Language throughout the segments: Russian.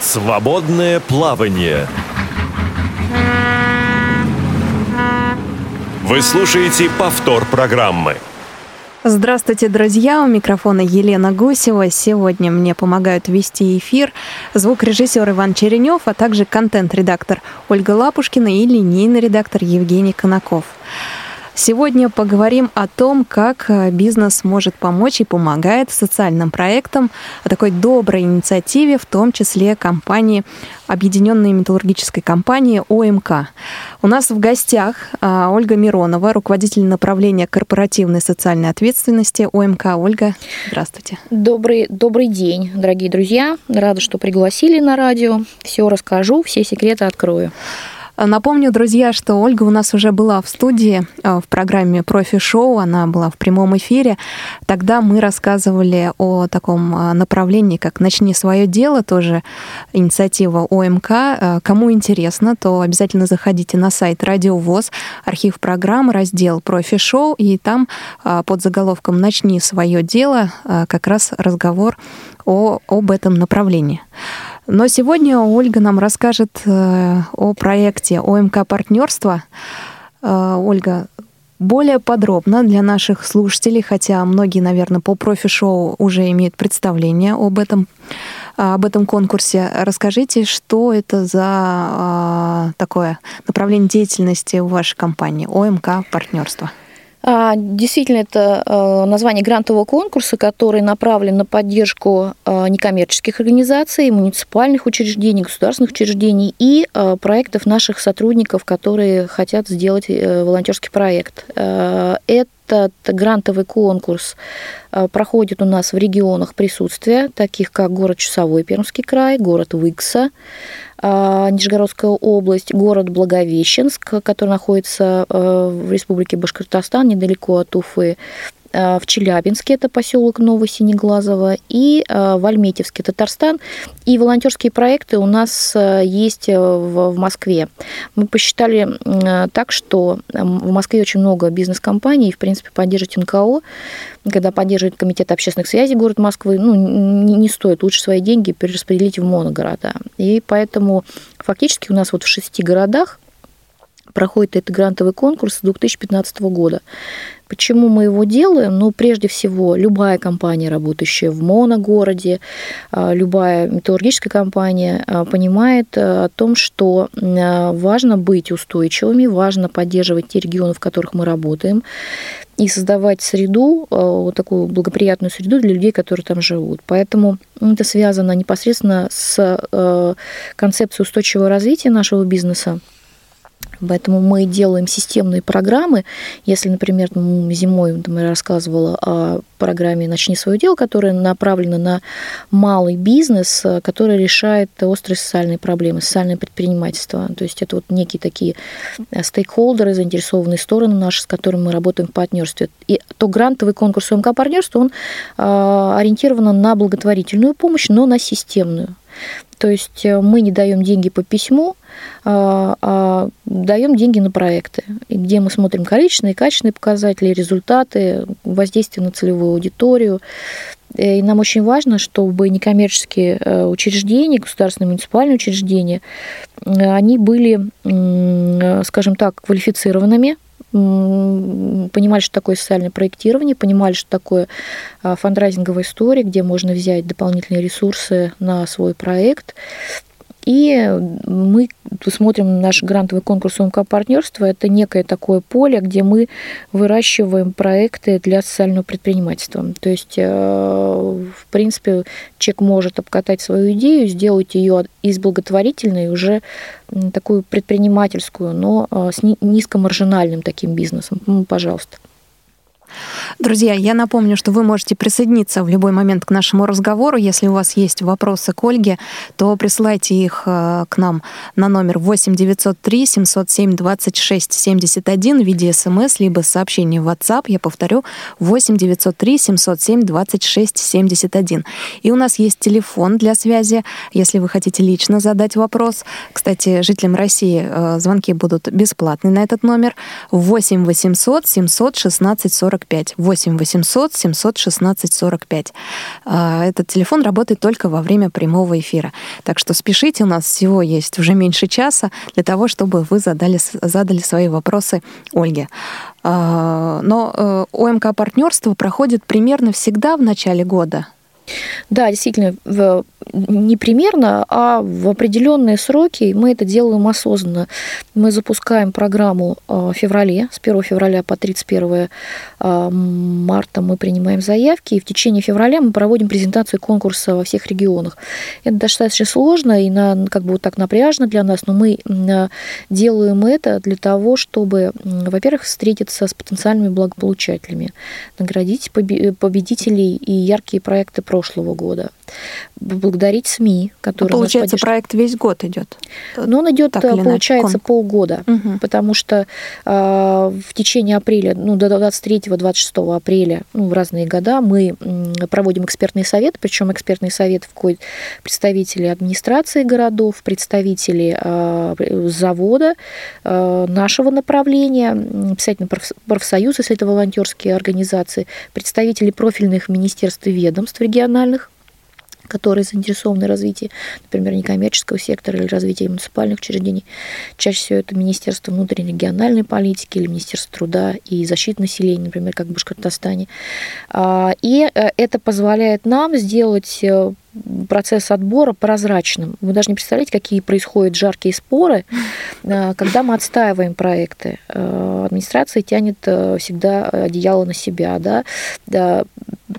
Свободное плавание. Вы слушаете повтор программы. Здравствуйте, друзья! У микрофона Елена Гусева. Сегодня мне помогают вести эфир звукорежиссер Иван Черенев, а также контент-редактор Ольга Лапушкина и линейный редактор Евгений Конаков. Сегодня поговорим о том, как э, бизнес может помочь и помогает социальным проектам, о такой доброй инициативе, в том числе компании, Объединенной металлургической компании ОМК. У нас в гостях э, Ольга Миронова, руководитель направления корпоративной социальной ответственности ОМК. Ольга, здравствуйте. Добрый, добрый день, дорогие друзья. Рада, что пригласили на радио. Все расскажу, все секреты открою. Напомню, друзья, что Ольга у нас уже была в студии э, в программе «Профи-шоу», она была в прямом эфире. Тогда мы рассказывали о таком э, направлении, как «Начни свое дело», тоже инициатива ОМК. Кому интересно, то обязательно заходите на сайт «Радио ВОЗ», архив программы, раздел «Профи-шоу», и там под заголовком «Начни свое дело» как раз разговор о, об этом направлении. Но сегодня Ольга нам расскажет э, о проекте ОМК партнерства. Э, Ольга, более подробно для наших слушателей, хотя многие, наверное, по профи-шоу уже имеют представление об этом, об этом конкурсе. Расскажите, что это за э, такое направление деятельности в вашей компании ОМК партнерство? А, действительно, это э, название грантового конкурса, который направлен на поддержку э, некоммерческих организаций, муниципальных учреждений, государственных учреждений и э, проектов наших сотрудников, которые хотят сделать волонтерский проект. Этот грантовый конкурс проходит у нас в регионах присутствия, таких как город Часовой Пермский край, город Выкса, а, Нижегородская область, город Благовещенск, который находится э, в республике Башкортостан, недалеко от Уфы, в Челябинске, это поселок Новосинеглазово, и а, в Альметьевске, Татарстан. И волонтерские проекты у нас есть в Москве. Мы посчитали так, что в Москве очень много бизнес-компаний, и, в принципе, поддерживать НКО когда поддерживает Комитет общественных связей город Москвы, ну, не стоит, лучше свои деньги перераспределить в моногорода. И поэтому фактически у нас вот в шести городах проходит этот грантовый конкурс с 2015 года. Почему мы его делаем? Ну, прежде всего, любая компания, работающая в моногороде, а, любая металлургическая компания а, понимает а, о том, что важно быть устойчивыми, важно поддерживать те регионы, в которых мы работаем, и создавать среду, вот такую благоприятную среду для людей, которые там живут. Поэтому это связано непосредственно с концепцией устойчивого развития нашего бизнеса. Поэтому мы делаем системные программы. Если, например, зимой я рассказывала о программе «Начни свое дело», которая направлена на малый бизнес, который решает острые социальные проблемы, социальное предпринимательство. То есть это вот некие такие стейкхолдеры, заинтересованные стороны наши, с которыми мы работаем в партнерстве. И то грантовый конкурс УМК партнерства, он а, ориентирован на благотворительную помощь, но на системную. То есть э, мы не даем деньги по письму, а, а даем деньги на проекты, где мы смотрим количественные качественные показатели, результаты, воздействие на целевую аудиторию. Э, и нам очень важно, чтобы некоммерческие э, учреждения, государственные муниципальные учреждения, они были, скажем так, квалифицированными, понимали, что такое социальное проектирование, понимали, что такое а, фандрайзинговая история, где можно взять дополнительные ресурсы на свой проект. И мы смотрим наш грантовый конкурс УМК партнерства. Это некое такое поле, где мы выращиваем проекты для социального предпринимательства. То есть, э, в принципе, человек может обкатать свою идею, сделать ее из благотворительной уже такую предпринимательскую, но э, с низкомаржинальным таким бизнесом. Пожалуйста. Друзья, я напомню, что вы можете присоединиться в любой момент к нашему разговору. Если у вас есть вопросы к Ольге, то присылайте их э, к нам на номер 8 903 707 26 71 в виде смс, либо сообщение в WhatsApp. Я повторю, 8 903 707 26 71. И у нас есть телефон для связи, если вы хотите лично задать вопрос. Кстати, жителям России э, звонки будут бесплатны на этот номер. 8 800 716 40 45. 8 800 716 45. Этот телефон работает только во время прямого эфира. Так что спешите, у нас всего есть уже меньше часа для того, чтобы вы задали, задали свои вопросы Ольге. А, но э, ОМК партнерство проходит примерно всегда в начале года. Да, действительно, не примерно, а в определенные сроки мы это делаем осознанно. Мы запускаем программу а, в феврале, с 1 февраля по 31 а, марта мы принимаем заявки, и в течение февраля мы проводим презентацию конкурса во всех регионах. Это достаточно сложно и на, как бы вот так напряжно для нас, но мы делаем это для того, чтобы, во-первых, встретиться с потенциальными благополучателями, наградить победителей и яркие проекты прошлого года. Благодарить СМИ, которые... Ну, получается, проект весь год идет. Ну, он идет, получается, ком... полгода, угу. потому что э, в течение апреля, ну, до 23-26 апреля, ну, в разные года мы проводим экспертный совет, причем экспертный совет входит представители администрации городов, представители э, завода, э, нашего направления, обязательно профсоюзы, если это волонтерские организации, представители профильных министерств и ведомств региональных, которые заинтересованы в развитии, например, некоммерческого сектора или развития муниципальных учреждений. Чаще всего это Министерство внутренней региональной политики или Министерство труда и защиты населения, например, как в Башкортостане. А, и э, это позволяет нам сделать э, процесс отбора прозрачным. Вы даже не представляете, какие происходят жаркие споры, э, когда мы отстаиваем проекты. Администрация тянет всегда одеяло на себя. Да?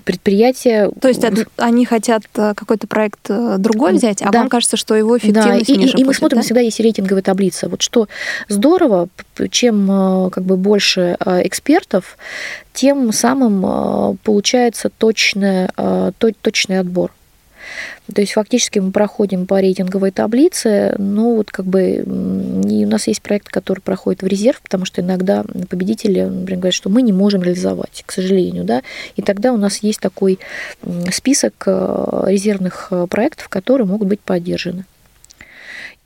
предприятия... То есть они хотят э, какой-то проект э, другой взять, а да. вам кажется, что его эффективность да. и, ниже и, и мы смотрим, да? всегда есть рейтинговая таблица. Вот что здорово, чем э, как бы больше экспертов, тем самым получается точный, точный отбор. То есть фактически мы проходим по рейтинговой таблице, но вот как бы и у нас есть проект, который проходит в резерв, потому что иногда победители, например, говорят, что мы не можем реализовать, к сожалению, да, и тогда у нас есть такой список э, резервных э, проектов, которые могут быть поддержаны.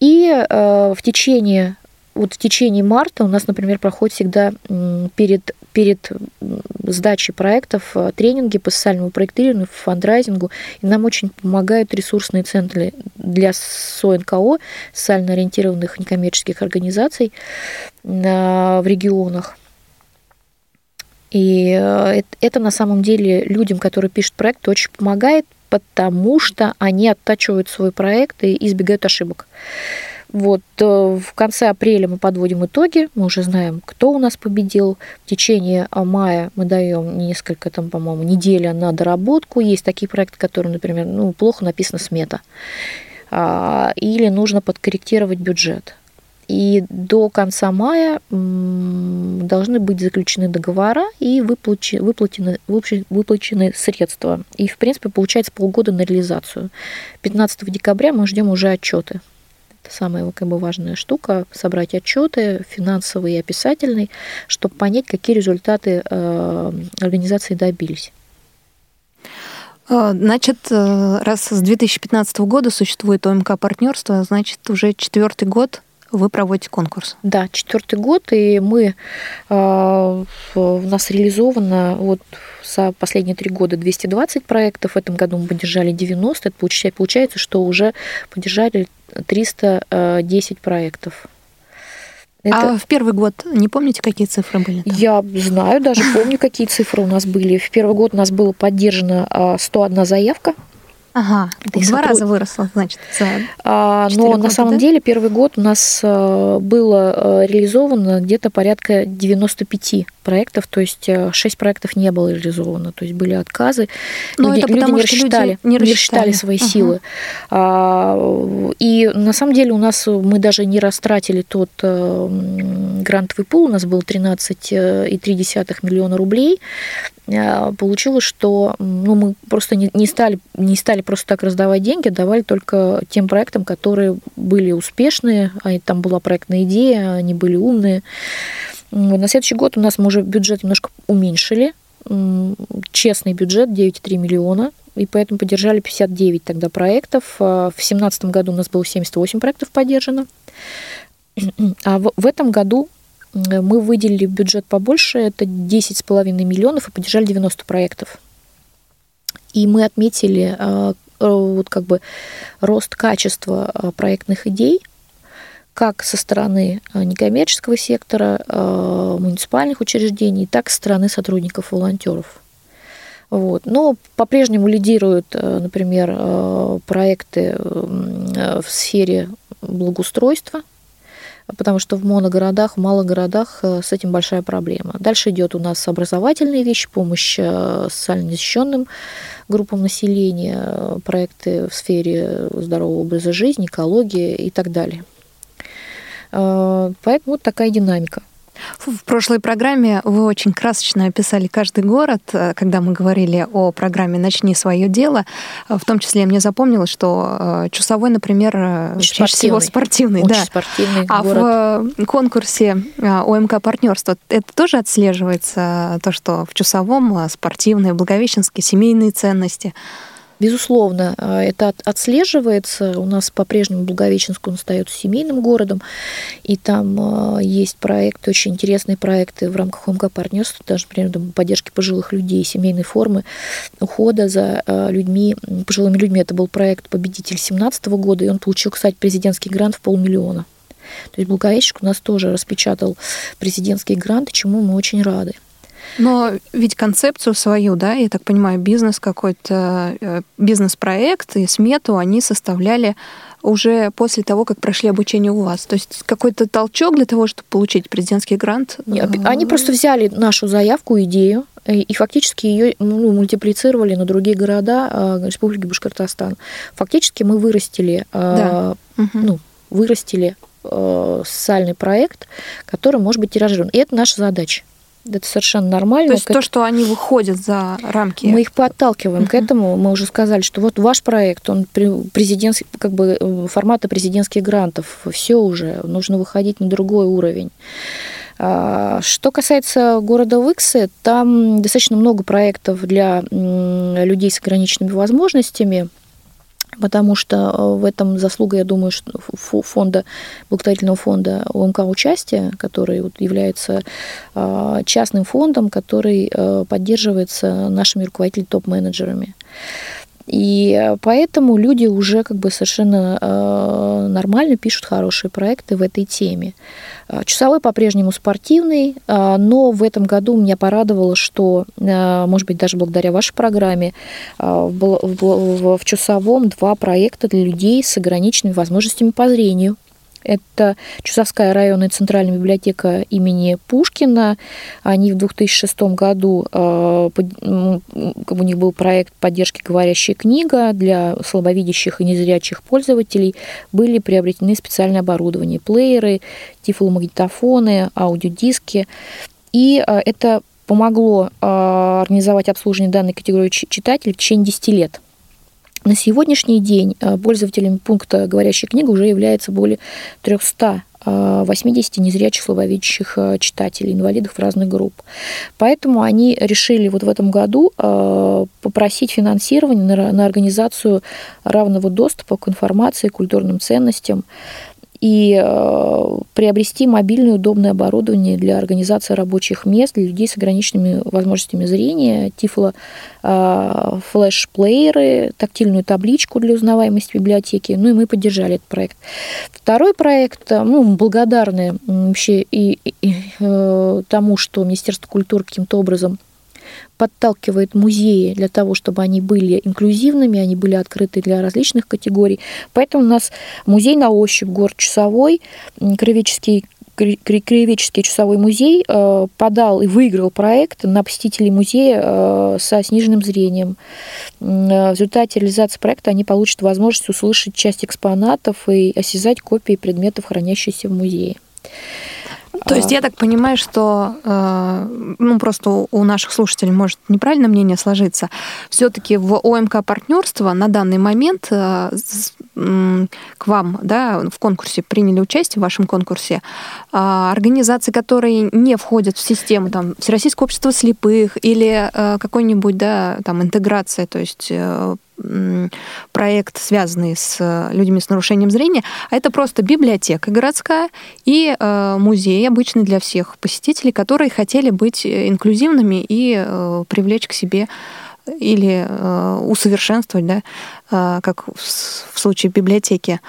И э, в течение вот в течение марта у нас, например, проходит всегда перед, перед сдачей проектов э, тренинги по социальному проектированию, фандрайзингу, и нам очень помогают ресурсные центры для СОНКО, социально ориентированных некоммерческих организаций в регионах. И э, это на самом деле людям, которые пишут проект, очень помогает, потому что они оттачивают свой проект и избегают ошибок. Вот э, в конце апреля мы подводим итоги, мы уже знаем, кто у нас победил. В течение а, мая мы даем несколько, там, по-моему, неделя на доработку. Есть такие проекты, которые, например, ну, плохо написана смета. А, или нужно подкорректировать бюджет. И до конца мая должны быть заключены договора и выплачены, выплачены, выплачены средства. И, в принципе, получается полгода на реализацию. 15 декабря мы ждем уже отчеты это самая как бы важная штука, собрать отчеты финансовый и описательный, чтобы понять, какие результаты э, организации добились. Э, значит, э, раз с 2015 года существует ОМК партнерство, значит, уже четвертый год вы проводите конкурс. Да, четвертый год, и мы у нас реализовано вот за последние три года 220 проектов. В этом году мы поддержали 90. Это получается, что уже поддержали 310 проектов. Это... А в первый год не помните, какие цифры были? Там? Я знаю, даже помню, какие цифры у нас были. В первый год у нас было поддержано 101 заявка Ага, в два раза выросло, значит, за а, Но года, на самом да? деле первый год у нас э, было э, реализовано где-то порядка 95 проектов, то есть 6 э, проектов не было реализовано, то есть были отказы. Но люди, это потому, люди не рассчитали, не рассчитали, не рассчитали свои ага. силы. А, и на самом деле у нас мы даже не растратили тот грантовый пул, у нас был 13,3 миллиона рублей, а, получилось, что ну, мы просто не, не, стали, не стали просто так раздавать деньги, давали только тем проектам, которые были успешные, а там была проектная идея, они были умные. На следующий год у нас мы уже бюджет немножко уменьшили, честный бюджет 9,3 миллиона, и поэтому поддержали 59 тогда проектов. А в 2017 году у нас было 78 проектов поддержано. А в, этом году мы выделили бюджет побольше, это 10,5 миллионов, и поддержали 90 проектов. И мы отметили вот как бы рост качества проектных идей, как со стороны некоммерческого сектора, муниципальных учреждений, так и со стороны сотрудников-волонтеров. Вот. Но по-прежнему лидируют, э, например, э, проекты в сфере благоустройства, потому что в моногородах, в малых городах э, с этим большая проблема. Дальше идет у нас образовательные вещи, помощь социально защищенным группам населения, проекты в сфере здорового образа жизни, экологии и так далее. Поэтому вот такая динамика. В прошлой программе вы очень красочно описали каждый город, э, когда мы говорили о программе «Начни свое дело». В том числе мне запомнилось, что э, Чусовой, например, э, очень чаще всего спортивный. Очень да. спортивный а город. в конкурсе ОМК «Партнерство» это тоже отслеживается, то, что в Чусовом спортивные, благовещенские, семейные ценности – Безусловно, а, это отслеживается. У нас по-прежнему Благовещенск он остается семейным городом, и там а, есть проекты, очень интересные проекты в рамках ОМК партнерства, даже, например, поддержки пожилых людей, семейной формы ухода за а, людьми, пожилыми людьми. Это был проект победитель 2017 года, и он получил, кстати, президентский грант в полмиллиона. То есть Благовещенск у нас тоже распечатал президентский грант, чему мы очень рады. Но ведь концепцию свою, да, я так понимаю, бизнес какой-то, э, бизнес-проект и смету они составляли уже после того, как прошли обучение у вас? То есть какой-то толчок для того, чтобы получить президентский грант? Нет, они просто взяли нашу заявку, идею, и фактически ее ну, мультиплицировали на другие города э, Республики Башкортостан. Фактически мы вырастили, э, да. ну, вырастили социальный проект, который может быть тиражирован. И это наша задача. Это совершенно нормально. То есть то, что они выходят за рамки. Мы их подталкиваем uh-huh. к этому. Мы уже сказали, что вот ваш проект, он президентский, как бы э, формата президентских грантов. Все уже, нужно выходить на другой уровень. А, что касается города Выксы, там достаточно много проектов для людей с ограниченными возможностями потому что э, в этом заслуга, я думаю, фонда, благотворительного фонда ОМК «Участие», который является э, частным фондом, который э, поддерживается нашими руководителями топ-менеджерами. И поэтому люди уже как бы совершенно э, нормально пишут хорошие проекты в этой теме. А, часовой по-прежнему спортивный, но в этом году меня порадовало, что, может быть, даже благодаря вашей программе, в Часовом два проекта для людей с ограниченными возможностями по зрению. Это Чусовская районная центральная библиотека имени Пушкина. Они в 2006 году, у них был проект поддержки «Говорящая книга» для слабовидящих и незрячих пользователей. Были приобретены специальное оборудование, плееры, тифломагнитофоны, аудиодиски. И это помогло организовать обслуживание данной категории читателей в течение 10 лет. На сегодняшний день э, пользователями пункта «Говорящая книга» уже является более 300 80 э, незрячих слабовидящих э, читателей, инвалидов разных групп. Поэтому они решили вот в этом году попросить финансирование на организацию равного доступа к информации, культурным ценностям и э, приобрести мобильное удобное оборудование для организации рабочих мест для людей с ограниченными возможностями зрения, тифло э, флеш-плееры, тактильную табличку для узнаваемости библиотеки. Ну и мы поддержали этот проект. Второй проект, э, ну, благодарны вообще и, и, и тому, что Министерство культуры каким-то образом подталкивает музеи для того, чтобы они были инклюзивными, они были открыты для различных категорий. Поэтому у нас музей на ощупь, город Часовой, Кривеческий Краеведческий часовой музей э, подал и выиграл проект на посетителей музея э, со сниженным зрением. В результате реализации проекта они получат возможность услышать часть экспонатов и осязать копии предметов, хранящихся в музее. То есть я так понимаю, что э, ну, просто у наших слушателей может неправильное мнение сложиться. Все-таки в ОМК партнерство на данный момент э, к вам да, в конкурсе приняли участие, в вашем конкурсе, а, организации, которые не входят в систему там, Всероссийского общества слепых или э, какой-нибудь да, там, интеграция, то есть проект, связанный с людьми с нарушением зрения, а это просто библиотека городская и музей обычный для всех посетителей, которые хотели быть инклюзивными и привлечь к себе или усовершенствовать, да, как в случае библиотеки,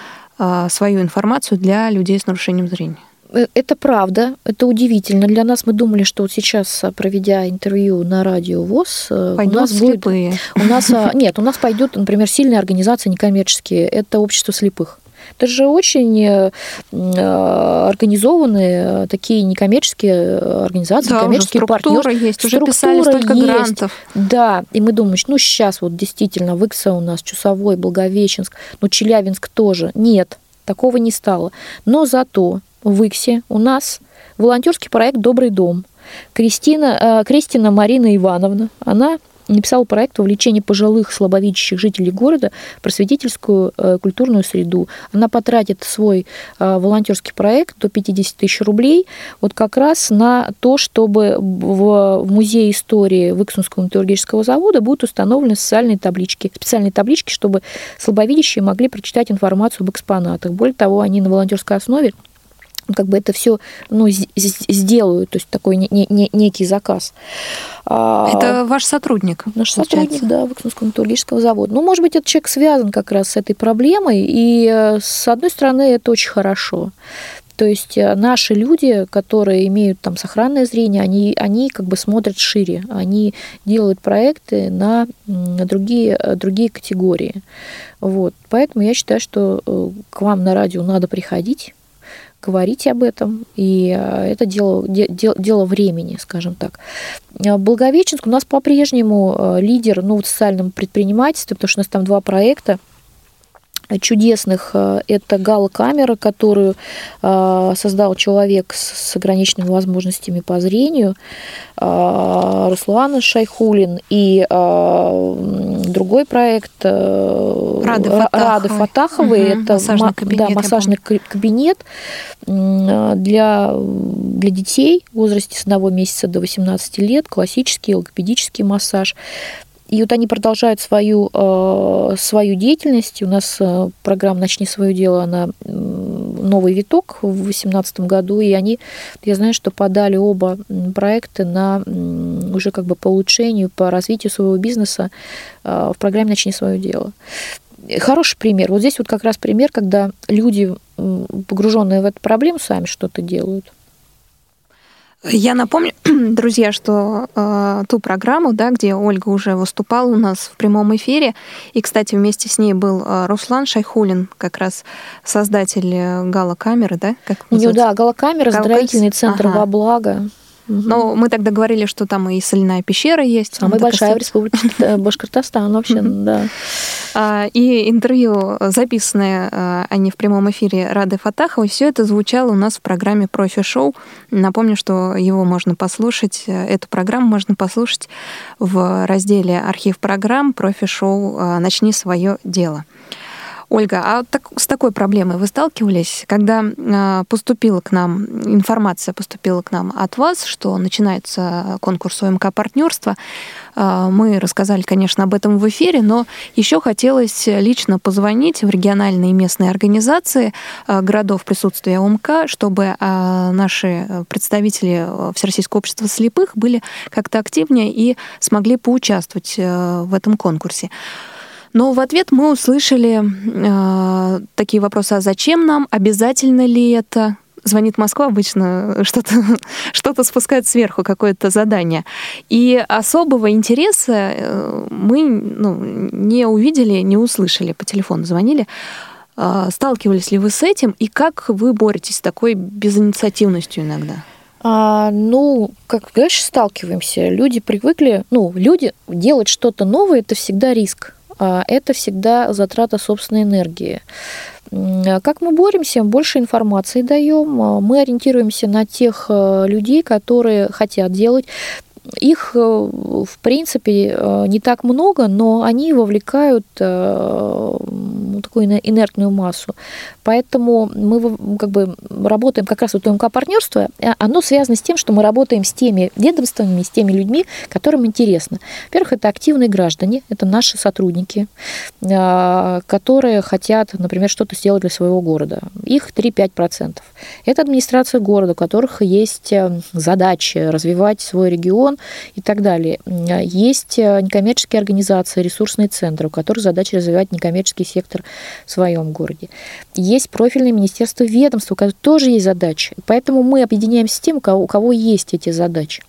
свою информацию для людей с нарушением зрения. Э, это правда, это удивительно. Для нас мы думали, что вот сейчас, э, проведя интервью на радио ВОЗ, э, Пойдут у нас слепые. будет... У нас, нет, у нас пойдут, например, сильные организации некоммерческие. Это общество слепых. Это же очень организованные такие некоммерческие организации, да, некоммерческие уже структура есть, уже писали столько есть. грантов. Да, и мы думаем, ну сейчас вот действительно Выкса у нас, Чусовой, Благовещенск, ну Челябинск тоже. Нет, такого не стало. Но зато в Иксе у нас волонтерский проект «Добрый дом». Кристина, э, Кристина Марина Ивановна, она написала проект вовлечения пожилых слабовидящих жителей города в просветительскую э, культурную среду. Она потратит свой э, волонтерский проект до 50 тысяч рублей вот как раз на то, чтобы в, в музее истории Выксунского металлургического завода будут установлены социальные таблички, специальные таблички, чтобы слабовидящие могли прочитать информацию об экспонатах. Более того, они на волонтерской основе как бы это все ну, сделают, то есть такой не, не, некий заказ. А, это ваш сотрудник? Наш получается. сотрудник, да, Выкнусского металлургического завода. Ну, может быть, этот человек связан как раз с этой проблемой, и э, с одной стороны это очень хорошо. То есть э, наши люди, которые имеют там сохранное зрение, они, они как бы смотрят шире, они делают проекты на, на другие, э, другие категории. Вот. Поэтому я считаю, что к вам на радио надо приходить, говорить об этом, и э, это дело, дело, дело времени, скажем так. Э, Благовещенск у нас по-прежнему э, лидер ну, в социальном предпринимательстве, потому что у нас там два проекта – чудесных э, это гала-камера, которую э, создал человек с ограниченными возможностями по зрению, э, Руслан Шайхулин, и другой проект Рады Фатаховой, Рады Фатаховой. Угу, это массажный кабинет, да, массажный кабинет для, для детей в возрасте с одного месяца до 18 лет, классический логопедический массаж. И вот они продолжают свою, э, свою деятельность. У нас э, программа «Начни свое дело», она новый виток в 2018 году, и они, я знаю, что подали оба проекта на уже как бы по улучшению, по развитию своего бизнеса э, в программе «Начни свое дело». Хороший пример. Вот здесь вот как раз пример, когда люди, погруженные в эту проблему, сами что-то делают. Я напомню, друзья, что э, ту программу, да, где Ольга уже выступала у нас в прямом эфире, и, кстати, вместе с ней был э, Руслан Шайхулин, как раз создатель э, гала-камеры, да? Как у него, да, гала-камера, строительный центр ага. во благо. Но мы тогда говорили, что там и соляная пещера есть. Самая большая в республике Башкортостан вообще, да. А, и интервью, записанное, а, а не в прямом эфире Рады Фатаховой, все это звучало у нас в программе «Профи-шоу». Напомню, что его можно послушать, эту программу можно послушать в разделе «Архив программ» «Профи-шоу. А, Начни свое дело». Ольга, а так, с такой проблемой вы сталкивались, когда э, поступила к нам информация, поступила к нам от вас, что начинается конкурс ОМК партнерства? Э, мы рассказали, конечно, об этом в эфире, но еще хотелось лично позвонить в региональные и местные организации э, городов присутствия ОМК, чтобы э, наши представители Всероссийского общества слепых были как-то активнее и смогли поучаствовать э, в этом конкурсе. Но в ответ мы услышали э, такие вопросы, а зачем нам, обязательно ли это? Звонит Москва, обычно что-то что спускает сверху, какое-то задание. И особого интереса э, мы ну, не увидели, не услышали, по телефону звонили. Э, сталкивались ли вы с этим, и как вы боретесь с такой безинициативностью иногда? А, ну, как говоришь, сталкиваемся. Люди привыкли, ну, люди делать что-то новое, это всегда риск. А это всегда затрата собственной энергии. А как мы боремся? Больше информации даем. А мы ориентируемся на тех э, людей, которые хотят делать. Их, э, в принципе, э, не так много, но они вовлекают ну, такую инертную массу. Поэтому мы как бы работаем как раз вот УМК партнерство, а оно связано с тем, что мы работаем с теми ведомствами, с теми людьми, которым интересно. Во-первых, это активные граждане, это наши сотрудники, которые хотят, например, что-то сделать для своего города. Их 3-5%. Это администрация города, у которых есть э, задачи развивать свой регион и так далее. Есть э, некоммерческие организации, ресурсные центры, у которых задача развивать некоммерческий сектор в своем городе. Есть профильное министерство ведомства, у которых тоже есть задачи. Поэтому мы объединяемся с тем, у кого, у кого есть эти задачи.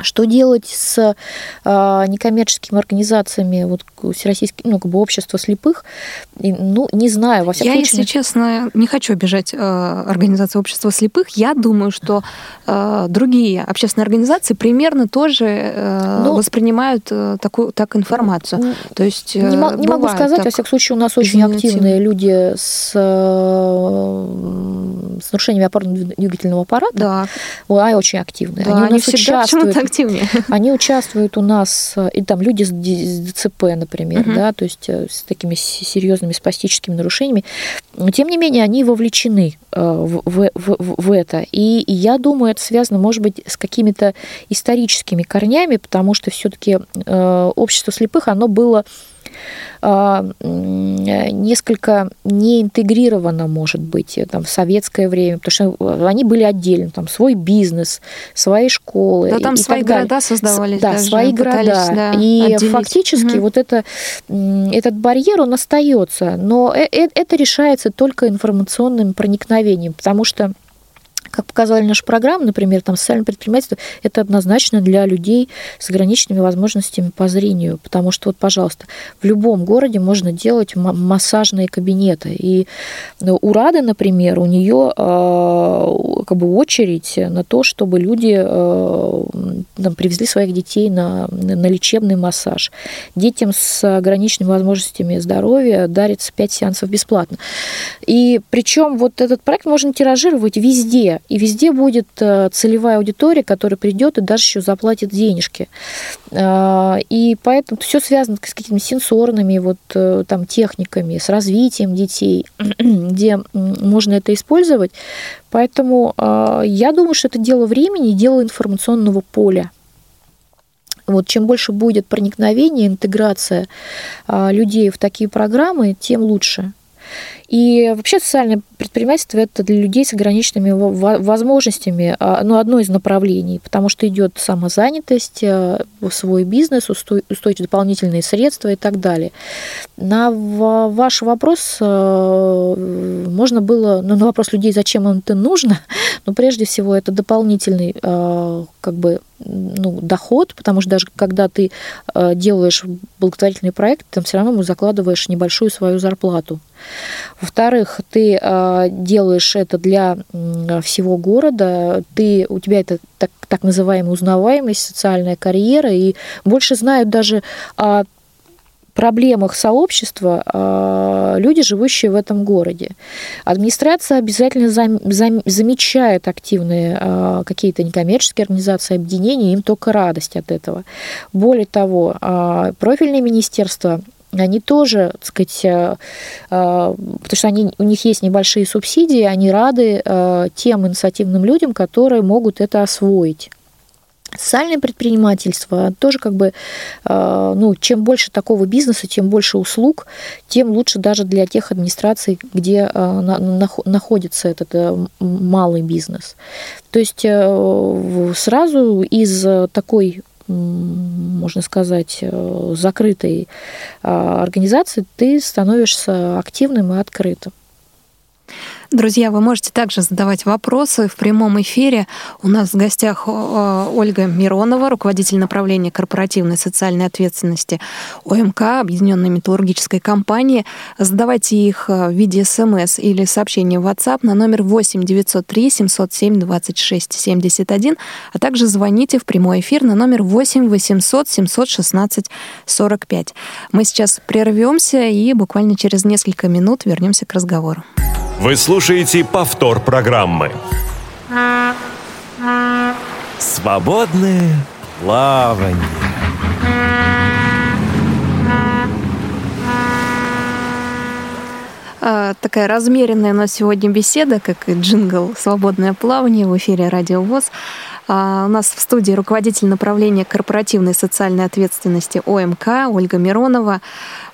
Что делать с э, некоммерческими организациями, вот всероссийские, ну, как бы общество слепых, и, ну, не знаю, во всяком Я, случае... если честно, не хочу обижать э, организацию общества слепых. Я думаю, что э, другие общественные организации примерно тоже э, ну, воспринимают э, такую так информацию. То есть э, не, не могу сказать, так, во всяком случае, у нас очень активные люди с, э, с нарушениями опорно-двигательного аппарата. Да. Ой, очень активные. Да, они, они всегда участвуют активнее. Они участвуют у нас, и там люди с ДЦП, например, угу. да, то есть э, с такими серьезными спастическими нарушениями. Но, тем не менее, они вовлечены э, в, в, в, в это. И, я думаю, это связано, может быть, с какими-то историческими корнями, потому что все-таки э, общество слепых, оно было несколько не интегрировано, может быть, там, в советское время, потому что они были отдельно, там свой бизнес, свои школы. Да, там и свои так города создавались. Да, даже, свои города. Да, и отделить. фактически угу. вот это, этот барьер, он остается, но э, э, это решается только информационным проникновением, потому что как показали наши программы, например, там социальное предпринимательство, это однозначно для людей с ограниченными возможностями по зрению, потому что вот, пожалуйста, в любом городе можно делать массажные кабинеты. И ну, у Рады, например, у нее э, как бы очередь на то, чтобы люди э, там, привезли своих детей на, на лечебный массаж. Детям с ограниченными возможностями здоровья дарится 5 сеансов бесплатно. И причем вот этот проект можно тиражировать везде и везде будет э, целевая аудитория, которая придет и даже еще заплатит денежки. А, и поэтому все связано с какими-то сенсорными вот э, там техниками, с развитием детей, где можно это использовать. Поэтому я думаю, что это дело времени дело информационного поля. Вот чем больше будет проникновение, интеграция людей в такие программы, тем лучше. И вообще социальное предпринимательство это для людей с ограниченными возможностями, а, ну, одно из направлений, потому что идет самозанятость, э, свой бизнес, устойчивые дополнительные средства и так далее. На ваш вопрос э, можно было, ну, на вопрос людей, зачем им это нужно, но прежде всего это дополнительный э, как бы ну, доход, потому что даже когда ты делаешь благотворительный проект, там все равно закладываешь небольшую свою зарплату. Во-вторых, ты а, делаешь это для всего города, ты, у тебя это так, так называемая узнаваемость, социальная карьера, и больше знают даже о проблемах сообщества а, люди, живущие в этом городе. Администрация обязательно замечает активные а, какие-то некоммерческие организации, объединения, им только радость от этого. Более того, профильные министерства они тоже, так сказать, э, э, потому что они, у них есть небольшие субсидии, они рады э, тем инициативным людям, которые могут это освоить. Социальное предпринимательство тоже как бы, ну, чем больше такого бизнеса, тем больше услуг, тем лучше даже для тех администраций, где находится этот малый бизнес. То есть сразу из такой можно сказать, э, закрытой а, организации, ты становишься активным и открытым. Друзья, вы можете также задавать вопросы в прямом эфире. У нас в гостях э, Ольга Миронова, руководитель направления корпоративной социальной ответственности ОМК, Объединенной металлургической компании. Задавайте их э, в виде смс или сообщения в WhatsApp на номер 8 903 707 26 71, а также звоните в прямой эфир на номер 8 800 716 45. Мы сейчас прервемся и буквально через несколько минут вернемся к разговору. Вы слушаете повтор программы. Свободное плавание. А, такая размеренная у нас сегодня беседа, как и джингл «Свободное плавание» в эфире «Радио ВОЗ». А, у нас в студии руководитель направления корпоративной социальной ответственности ОМК Ольга Миронова.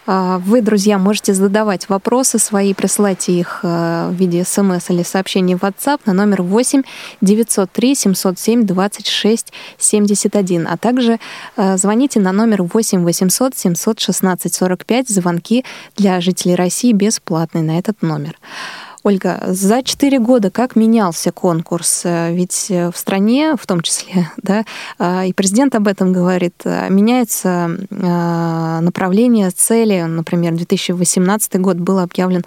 А, вы, друзья, можете задавать вопросы свои, присылайте их э, в виде смс или сообщений в WhatsApp на номер 8 903 707 26 71, а также э, звоните на номер 8 800 716 45. Звонки для жителей России бесплатные на этот номер. Ольга, за четыре года как менялся конкурс? Э, ведь э, в стране, в том числе, да, а, и президент об этом говорит, э, меняется направление, цели. Например, 2018 год был объявлен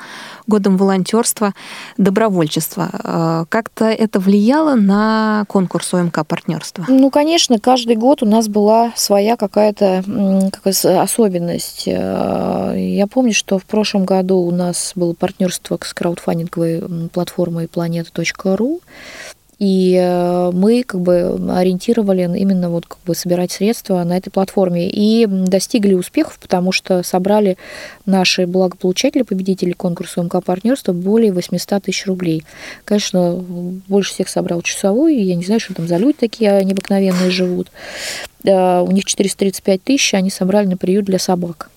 годом волонтерства, добровольчества. Как-то это влияло на конкурс ОМК партнерства? Ну, конечно, каждый год у нас была своя какая-то какая особенность. Я помню, что в прошлом году у нас было партнерство с краудфандингом маркетинговой платформой planeta.ru, и э, мы как бы ориентировали именно вот как бы собирать средства на этой платформе и достигли успехов, потому что собрали наши благополучатели, победители конкурса МК партнерства более 800 тысяч рублей. Конечно, больше всех собрал часовой, я не знаю, что там за люди такие необыкновенные живут. Э, у них 435 тысяч, они собрали на приют для собак.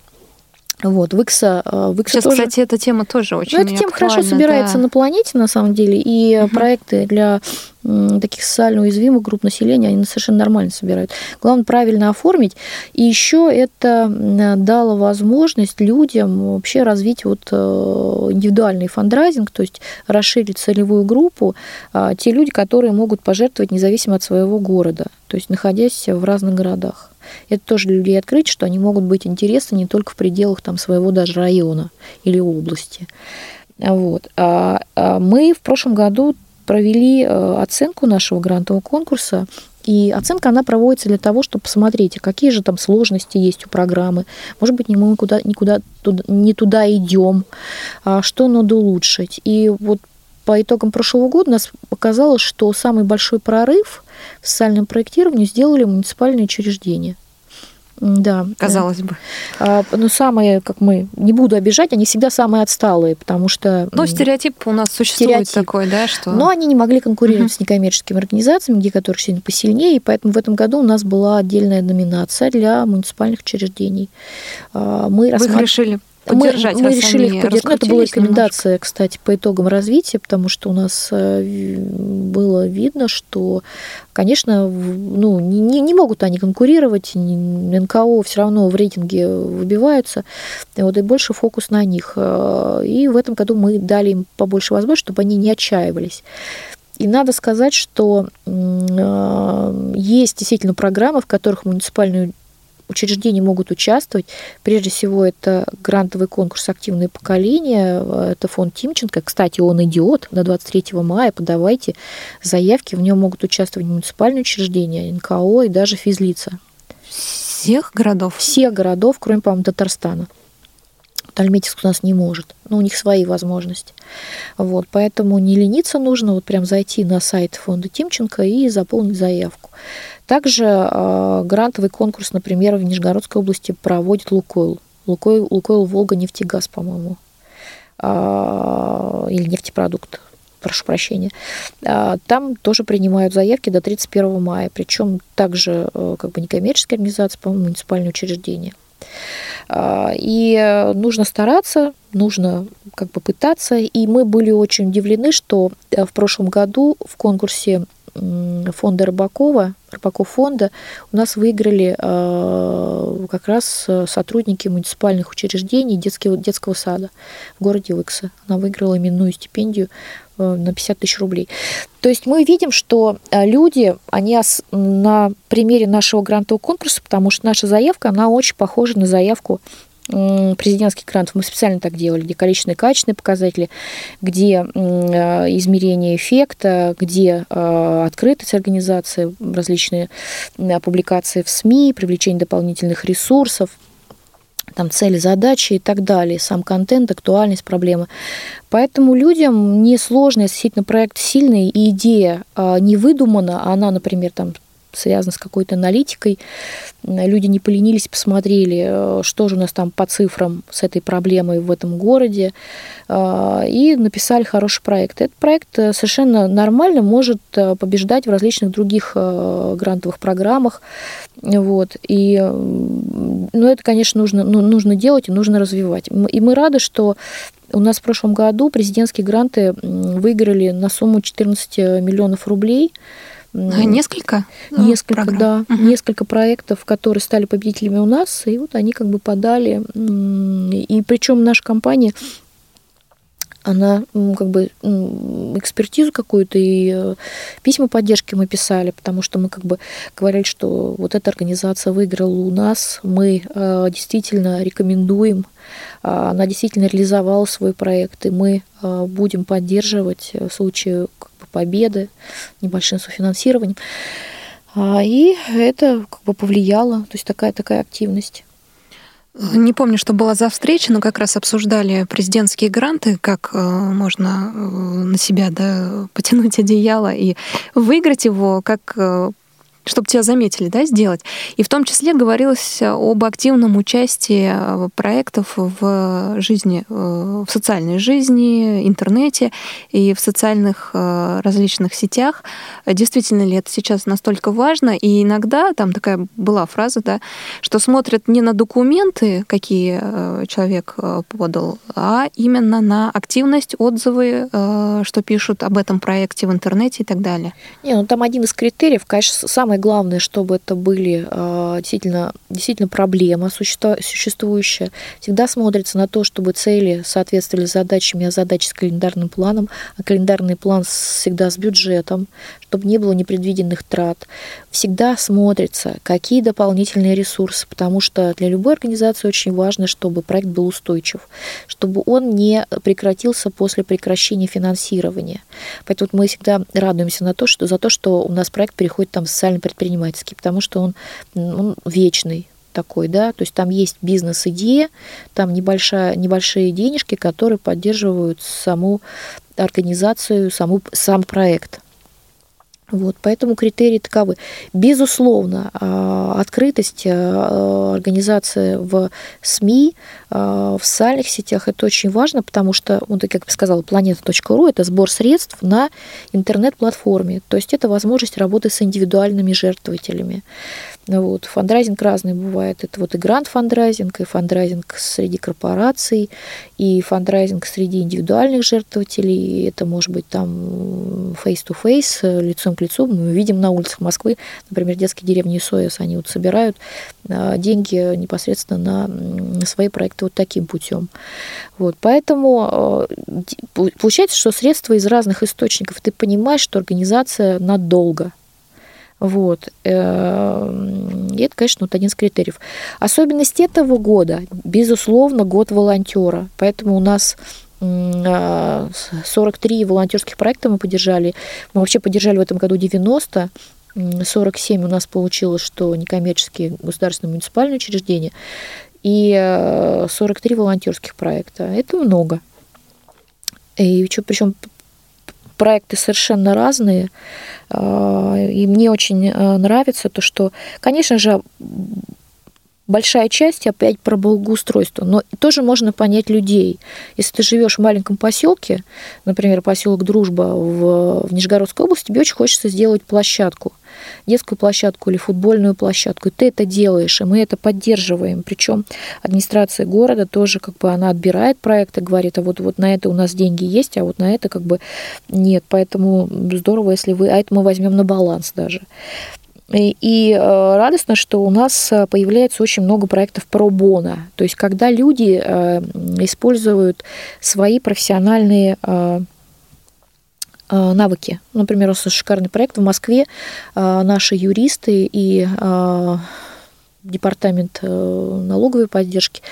Вот, Викса, э, Викса Сейчас, тоже... кстати, эта тема тоже очень ну, Эта тема хорошо собирается да. на планете, на самом деле, и угу. проекты для таких социально уязвимых групп населения, они совершенно нормально собирают. Главное правильно оформить. И еще это дало возможность людям вообще развить вот э, индивидуальный фандрайзинг, то есть расширить целевую группу, а, те люди, которые могут пожертвовать независимо от своего города, то есть находясь в разных городах. Это тоже для людей открыть, что они могут быть интересны не только в пределах там, своего даже района или области. Вот. А, а мы в прошлом году провели э, оценку нашего грантового конкурса, и оценка, она проводится для того, чтобы посмотреть, какие же там сложности есть у программы. Может быть, мы никуда, никуда туда, не туда идем, а что надо улучшить. И вот по итогам прошлого года нас показалось, что самый большой прорыв в социальном проектировании сделали муниципальные учреждения – да. Казалось бы. А, но самые, как мы, не буду обижать, они всегда самые отсталые, потому что... Ну, стереотип у нас существует стереотип. такой, да, что... Но они не могли конкурировать угу. с некоммерческими организациями, где которых сильно посильнее, и поэтому в этом году у нас была отдельная номинация для муниципальных учреждений. А, мы Вы рассматр... их решили поддержать. Мы, мы решили их поддержать. Это была рекомендация, немножко. кстати, по итогам развития, потому что у нас э, было видно, что, конечно, ну, не, не могут они конкурировать, НКО все равно в рейтинге выбиваются, и вот и больше фокус на них. Э, и в этом году мы дали им побольше возможностей, чтобы они не отчаивались. И надо сказать, что э, есть действительно программы, в которых муниципальные учреждения могут участвовать. Прежде всего, это грантовый конкурс «Активное поколение», это фонд Тимченко. Кстати, он идиот. До 23 мая подавайте заявки. В нем могут участвовать муниципальные учреждения, НКО и даже физлица. Всех городов? Всех городов, кроме, по-моему, Татарстана. Тальметьевск у нас не может, но у них свои возможности. Вот, поэтому не лениться нужно, вот прям зайти на сайт фонда Тимченко и заполнить заявку. Также э, грантовый конкурс, например, в Нижегородской области проводит Лукойл. Лукойл, Лукойл Волга нефтегаз, по-моему, э, или нефтепродукт прошу прощения, там тоже принимают заявки до 31 мая, причем также как бы некоммерческие организации, по-моему, муниципальные учреждения. А, и нужно стараться, нужно как бы пытаться. И мы были очень удивлены, что э, в прошлом году в конкурсе фонда Рыбакова, Рыбаков фонда, у нас выиграли а, как раз сотрудники муниципальных учреждений детского, детского сада в городе Выкса. Она выиграла именную стипендию Э, на 50 тысяч рублей. То есть мы видим, что э, люди, они на примере нашего грантового конкурса, потому что наша заявка, она очень похожа на заявку президентских грантов. Мы специально так делали, где количественные и качественные показатели, где э, измерение эффекта, где открытость организации, различные публикации в СМИ, привлечение дополнительных ресурсов – там цели, задачи и так далее, сам контент, актуальность проблемы. Поэтому людям несложно, если действительно проект сильный и идея а, не выдумана, а она, например, там связано с какой-то аналитикой. Люди не поленились, посмотрели, что же у нас там по цифрам с этой проблемой в этом городе, и написали хороший проект. Этот проект совершенно нормально может побеждать в различных других грантовых программах. Вот. И, ну, это, конечно, нужно, ну, нужно делать и нужно развивать. И мы рады, что у нас в прошлом году президентские гранты выиграли на сумму 14 миллионов рублей. А несколько? Несколько, программ. да. Угу. Несколько проектов, которые стали победителями у нас, и вот они как бы подали. И причем наша компания она как бы экспертизу какую-то и э, письма поддержки мы писали, потому что мы как бы говорили, что вот эта организация выиграла у нас, мы э, действительно рекомендуем, а, она действительно реализовала свой проект, и мы э, будем поддерживать в случае победы небольшим софинансированием. А, и это как бы повлияло, то есть такая такая активность. Не помню, что была за встреча, но как раз обсуждали президентские гранты, как э, можно э, на себя да, потянуть одеяло и выиграть его, как э, чтобы тебя заметили, да, сделать. И в том числе говорилось об активном участии э, проектов в жизни, э, в социальной жизни, интернете и в социальных э, различных сетях. Действительно ли это сейчас настолько важно? И иногда там такая была фраза, да, что смотрят не на документы, какие человек подал, а именно на активность, отзывы, что пишут об этом проекте в интернете и так далее. Не, ну там один из критериев, конечно, самое самое главное, чтобы это были а, действительно, действительно проблема существующая. Всегда смотрится на то, чтобы цели соответствовали задачам, а задачи с календарным планом, а календарный план всегда с бюджетом, чтобы не было непредвиденных трат. Всегда смотрится, какие дополнительные ресурсы, потому что для любой организации очень важно, чтобы проект был устойчив, чтобы он не прекратился после прекращения финансирования. Поэтому мы всегда радуемся на то, что, за то, что у нас проект переходит там в социальный предпринимательский, потому что он, он вечный такой, да, то есть там есть бизнес-идея, там небольшая, небольшие денежки, которые поддерживают саму организацию, саму, сам проект. Вот, поэтому критерии таковы. Безусловно, а, открытость а, организации в СМИ, а, в социальных сетях это очень важно, потому что, вот, как я сказала, планета.ру – это сбор средств на интернет-платформе. То есть это возможность работы с индивидуальными жертвователями. Вот. Фандрайзинг разный бывает. Это вот и грант-фандрайзинг, и фандрайзинг среди корпораций, и фандрайзинг среди индивидуальных жертвователей. Это может быть там face-to-face, лицом к лицу. Мы видим на улицах Москвы, например, детские деревни СОС, они вот собирают а, деньги непосредственно на свои проекты вот таким путем. Вот. Поэтому а, получается, что средства из разных источников. Ты понимаешь, что организация надолго. Вот. Эм, и это, конечно, вот один из критериев. Особенность этого года, безусловно, год волонтера. Поэтому у нас 43 а, волонтерских проекта мы поддержали. Мы вообще поддержали в этом году 90. 47 у нас получилось, что некоммерческие государственные муниципальные учреждения. И 43 э, волонтерских проекта. Это много. И причем проекты совершенно разные. А, и мне очень э, нравится то, что, конечно же, большая часть опять про благоустройство, но тоже можно понять людей. Если ты живешь в маленьком поселке, например, поселок Дружба в, в Нижегородской области, тебе очень хочется сделать площадку детскую площадку или футбольную площадку, и ты это делаешь, и мы это поддерживаем. Причем администрация города тоже как бы она отбирает проекты, говорит, а вот, вот на это у нас деньги есть, а вот на это как бы нет. Поэтому здорово, если вы, а это мы возьмем на баланс даже. И, и э, радостно, что у нас э, появляется очень много проектов про бона. То есть, когда люди э, используют свои профессиональные Э, навыки. Например, у нас шикарный проект в Москве. Э, наши юристы и э, департамент налоговой поддержки,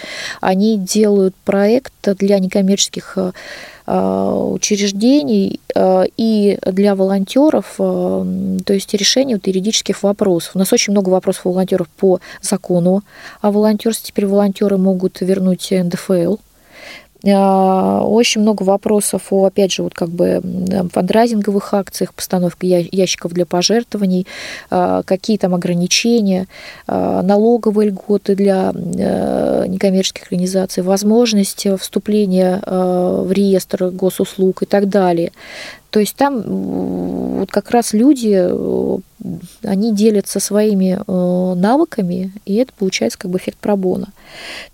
они делают проект для некоммерческих учреждений и для волонтеров, то есть решение вот юридических вопросов. У нас очень много вопросов у волонтеров по закону о волонтерстве. Теперь волонтеры могут вернуть НДФЛ, Очень много вопросов о, опять же, вот как бы фандрайзинговых акциях, постановка ящиков для пожертвований, какие там ограничения, налоговые льготы для некоммерческих организаций, возможность вступления в реестр госуслуг и так далее. То есть там вот как раз люди, э, они делятся своими э, навыками, и это получается как бы эффект пробона.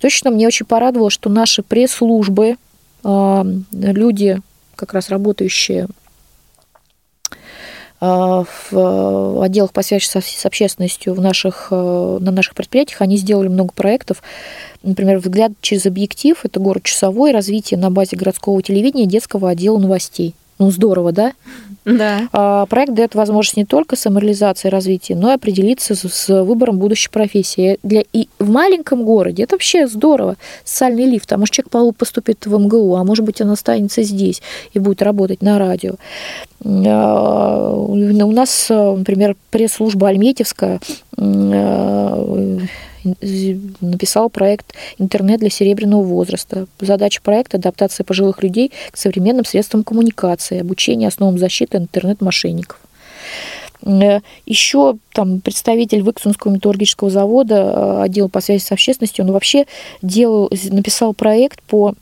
Точно мне очень порадовало, что наши пресс-службы, э, люди, как раз работающие в отделах по связи с общественностью в наших, на наших предприятиях, они сделали много проектов. Например, «Взгляд через объектив» – это город Часовой, развитие на базе городского телевидения детского отдела новостей. Ну, здорово, да? Да. А, проект дает возможность не только самореализации и развития, но и определиться с, выбором будущей профессии. Для, и в маленьком городе это вообще здорово, социальный лифт. А может, человек поступит в МГУ, а может быть, он останется здесь и будет работать на радио. А, у нас, например, пресс-служба Альметьевская написал проект «Интернет для серебряного возраста». Задача проекта – адаптация пожилых людей к современным средствам коммуникации, обучение основам защиты интернет-мошенников. Э, Еще там представитель Выксунского металлургического завода, э, отдел по связи с общественностью, он вообще делал, написал проект по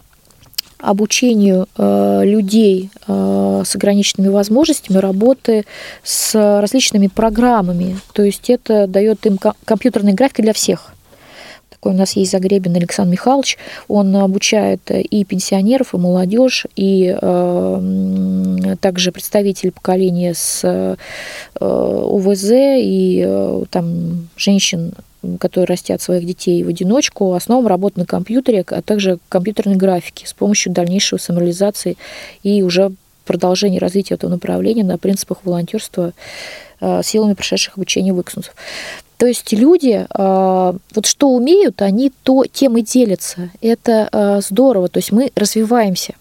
обучению э, людей э, с ограниченными возможностями работы с различными программами. То есть это дает им компьютерные графики для всех. Такой у нас есть Загребин Александр Михайлович. Он обучает и пенсионеров, и молодежь, и э, также представители поколения с э, УВЗ, и там женщин которые растят своих детей в одиночку, основам работы на компьютере, а также компьютерной графики с помощью дальнейшей самореализации и уже продолжения развития этого направления на принципах волонтерства э, силами прошедших обучения выксунцев. То есть люди, э, вот что умеют, они то, тем и делятся. Это э, здорово. То есть мы развиваемся.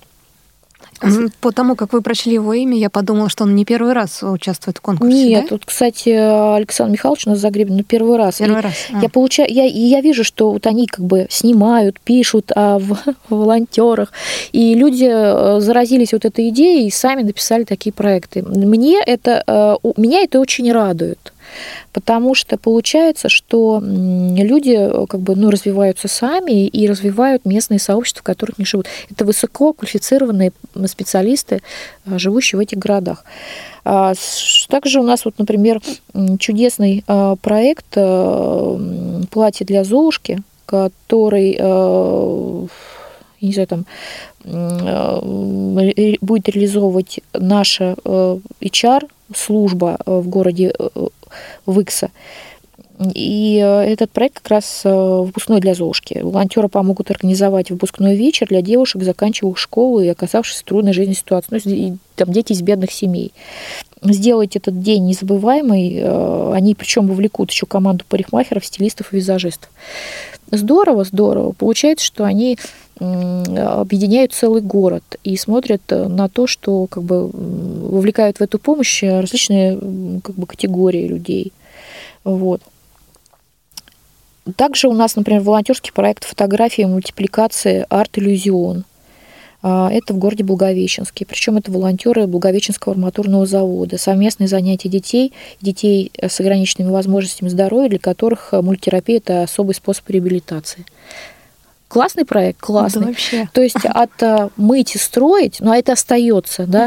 По тому, как вы прочли его имя, я подумала, что он не первый раз участвует в конкурсе. Нет, да? вот, кстати, Александр Михайлович у нас Загребин, ну, первый раз. Первый и раз. А. Я получаю, я, я вижу, что вот они как бы снимают, пишут о волонтерах, и люди э, заразились вот этой идеей и сами написали такие проекты. Мне это, э, меня это очень радует потому что получается, что люди э, как бы, ну, развиваются сами и развивают местные сообщества, в которых они живут. Это высоко квалифицированные специалисты, э, живущие в этих городах. А, также у нас, вот, например, чудесный э, проект «Платье для Золушки», который не знаю, там, будет реализовывать наша HR, служба в городе Викса. И э, этот проект как раз э, выпускной для Золушки. Волонтеры помогут организовать выпускной вечер для девушек, заканчивавших школу и оказавшихся в трудной жизненной ситуации. Ну, там дети из бедных семей. Сделать этот день незабываемый, э, они причем вовлекут еще команду парикмахеров, стилистов и визажистов. Здорово, здорово. Получается, что они объединяют целый город и смотрят на то, что как бы вовлекают в эту помощь различные как бы, категории людей. Вот. Также у нас, например, волонтерский проект фотографии мультипликации «Арт-иллюзион». А, это в городе Благовещенске. Причем это волонтеры Благовещенского арматурного завода. Совместные занятия детей, детей с ограниченными возможностями здоровья, для которых мультитерапия – это особый способ реабилитации. Классный проект, классный. Да, вообще. То есть от э, мыть и строить, но это остается, да.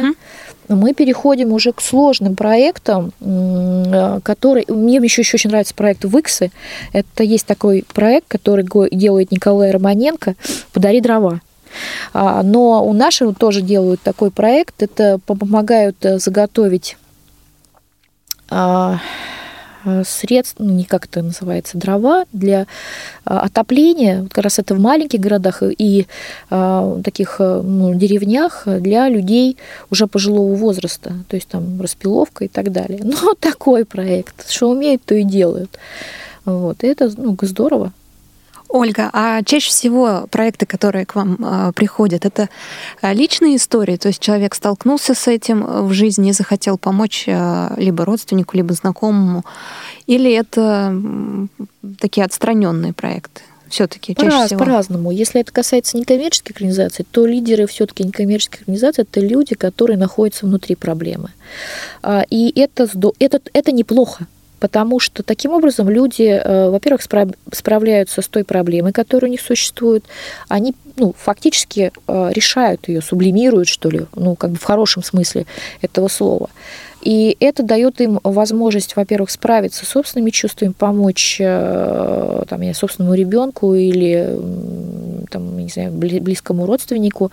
Угу. Мы переходим уже к сложным проектам, э, который мне еще, еще очень нравится проект Выксы. Это есть такой проект, который делает Николай Романенко «Подари дрова». А, но у нашего тоже делают такой проект. Это помогают э, заготовить а, Э, средств, ну, не как это называется, дрова для э, отопления, вот как раз это в маленьких городах и э, таких ну, деревнях для людей уже пожилого возраста, то есть там распиловка и так далее. Ну, такой проект, что умеют, то и делают. Вот, и это ну, здорово. Ольга, а чаще всего проекты, которые к вам э, приходят, это личные истории, то есть человек столкнулся с этим в жизни и захотел помочь э, либо родственнику, либо знакомому, или это такие отстраненные проекты? все-таки чаще По всего? По-разному. Если это касается некоммерческих организаций, то лидеры все-таки некоммерческих организаций это люди, которые находятся внутри проблемы. А, и это, это, это неплохо потому что таким образом люди, э, во-первых, справляются с той проблемой, которая у них существует, они ну, фактически э, решают ее, сублимируют, что ли, ну, как бы в хорошем смысле этого слова. И это дает им возможность, во-первых, справиться с собственными чувствами, помочь э, там, собственному ребенку или там, не знаю, близкому родственнику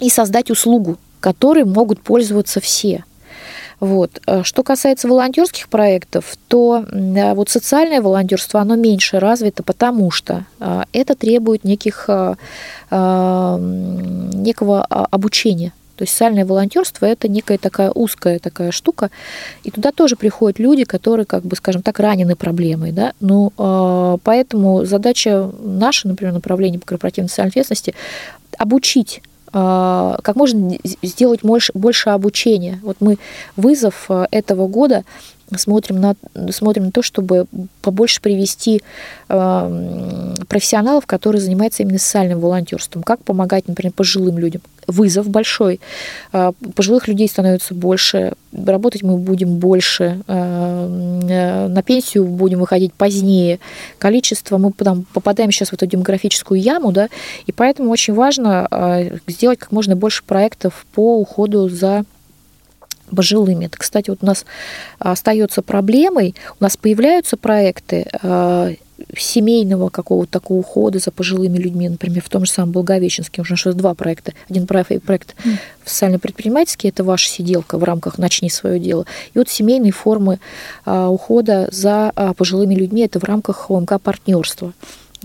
и создать услугу, которой могут пользоваться все. Вот. Э, что касается волонтерских проектов, то вот социальное волонтерство, оно меньше развито, потому что э, это требует неких, э, некого обучения. То есть социальное волонтерство это некая такая узкая такая штука, и туда тоже приходят люди, которые, как бы, скажем так, ранены проблемой, да. Ну, поэтому задача наша, например, направление по корпоративной социальной ответственности обучить а, как можно сделать больше, больше обучения. Вот мы вызов а, этого года смотрим на, смотрим на то, чтобы побольше привести э, профессионалов, которые занимаются именно социальным волонтерством. Как помогать, например, пожилым людям. Вызов большой. Э, пожилых людей становится больше, работать мы будем больше, э, на пенсию будем выходить позднее. Количество, мы там, попадаем сейчас в эту демографическую яму, да, и поэтому очень важно э, сделать как можно больше проектов по уходу за пожилыми. Это, кстати, вот у нас остается проблемой, у нас появляются проекты э, семейного какого-то такого ухода за пожилыми людьми, например, в том же самом Благовещенске, уже что два проекта. Один проект mm. социально-предпринимательский, это ваша сиделка в рамках «Начни свое дело». И вот семейные формы э, ухода за э, пожилыми людьми, это в рамках ОМК партнерства.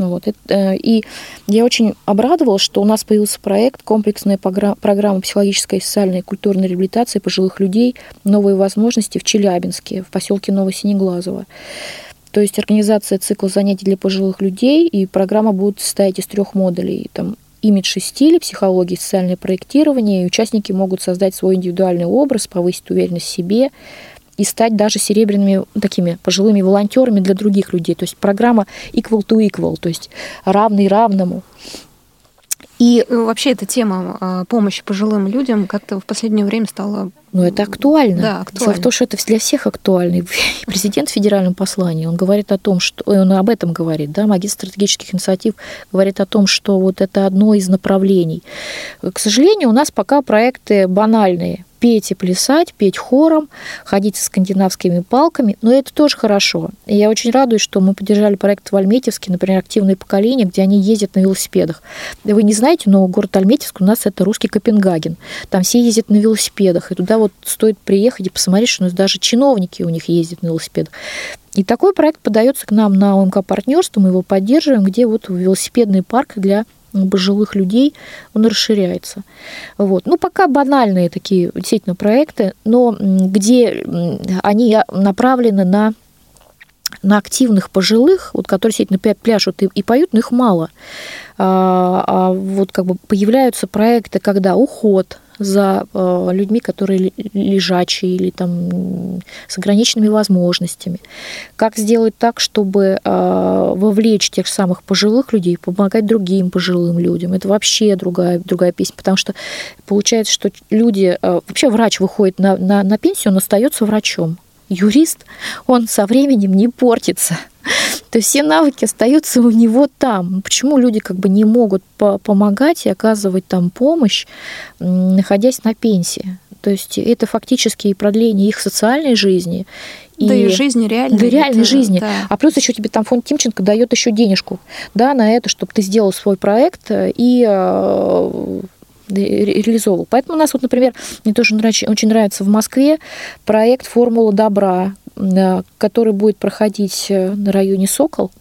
Вот. Э, и я очень обрадовалась, что у нас появился проект комплексная программа психологической, социальной и культурной реабилитации пожилых людей «Новые возможности» в Челябинске, в поселке Новосинеглазово. То есть организация цикла занятий для пожилых людей, и программа будет состоять из трех модулей. Там имидж и стиль, психология социальное проектирование, и участники могут создать свой индивидуальный образ, повысить уверенность в себе, и стать даже серебряными такими пожилыми волонтерами для других людей. То есть программа equal to equal, то есть равный равному. И э, вообще эта тема а, помощи пожилым людям как-то в последнее время стала... Ну, это актуально. Да, актуально. Дело в том, что это для всех актуально. Президент в федеральном послании, он говорит о том, что... Он об этом говорит, да, магистр стратегических инициатив говорит о том, что вот это одно из направлений. К сожалению, у нас пока проекты банальные петь и плясать, петь хором, ходить со скандинавскими палками, но это тоже хорошо. И я очень радуюсь, что мы поддержали проект в Альметьевске, например, «Активное поколение», где они ездят на велосипедах. Вы не знаете, но город Альметьевск у нас это русский Копенгаген. Там все ездят на велосипедах, и туда вот стоит приехать и посмотреть, что у нас даже чиновники у них ездят на велосипедах. И такой проект подается к нам на ОМК партнерство, мы его поддерживаем, где вот велосипедный парк для пожилых людей, он расширяется. Вот. Ну, пока банальные такие действительно проекты, но где они направлены на на активных пожилых, вот, которые действительно пляшут и, и поют, но их мало. А, а вот как бы появляются проекты, когда уход, за э, людьми, которые лежачие или там с ограниченными возможностями. Как сделать так, чтобы э, вовлечь тех самых пожилых людей, помогать другим пожилым людям. Это вообще другая, другая песня, потому что получается, что люди... Э, вообще врач выходит на, на, на пенсию, он остается врачом. Юрист, он со временем не портится. То есть все навыки остаются у него там. Почему люди как бы не могут помогать и оказывать там помощь, находясь на пенсии? То есть это фактически и продление их социальной жизни, и, да и жизни реальной. Да, реальной это, жизни. Да. А плюс еще тебе там фонд Тимченко дает еще денежку да, на это, чтобы ты сделал свой проект и э, реализовывал. Поэтому у нас вот, например, мне тоже очень нравится в Москве проект «Формула добра», который будет проходить э, на районе Сокол.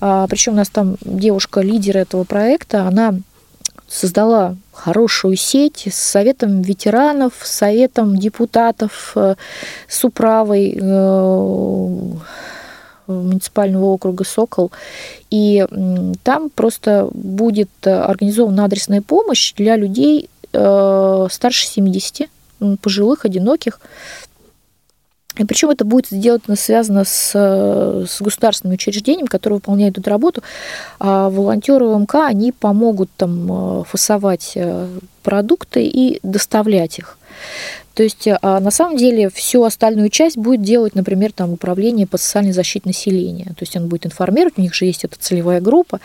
А, Причем у нас там девушка, лидер этого проекта, она создала хорошую сеть с советом ветеранов, с советом депутатов, э, с управой э, муниципального округа Сокол. И там просто будет организована адресная помощь для людей старше 70, пожилых, одиноких, И причем это будет сделано, связано с, с государственным учреждением, которое выполняет эту работу. А волонтеры УМК, они помогут там фасовать продукты и доставлять их. То есть а, на самом деле всю остальную часть будет делать, например, там, управление по социальной защите населения. То есть он будет информировать, у них же есть эта целевая группа.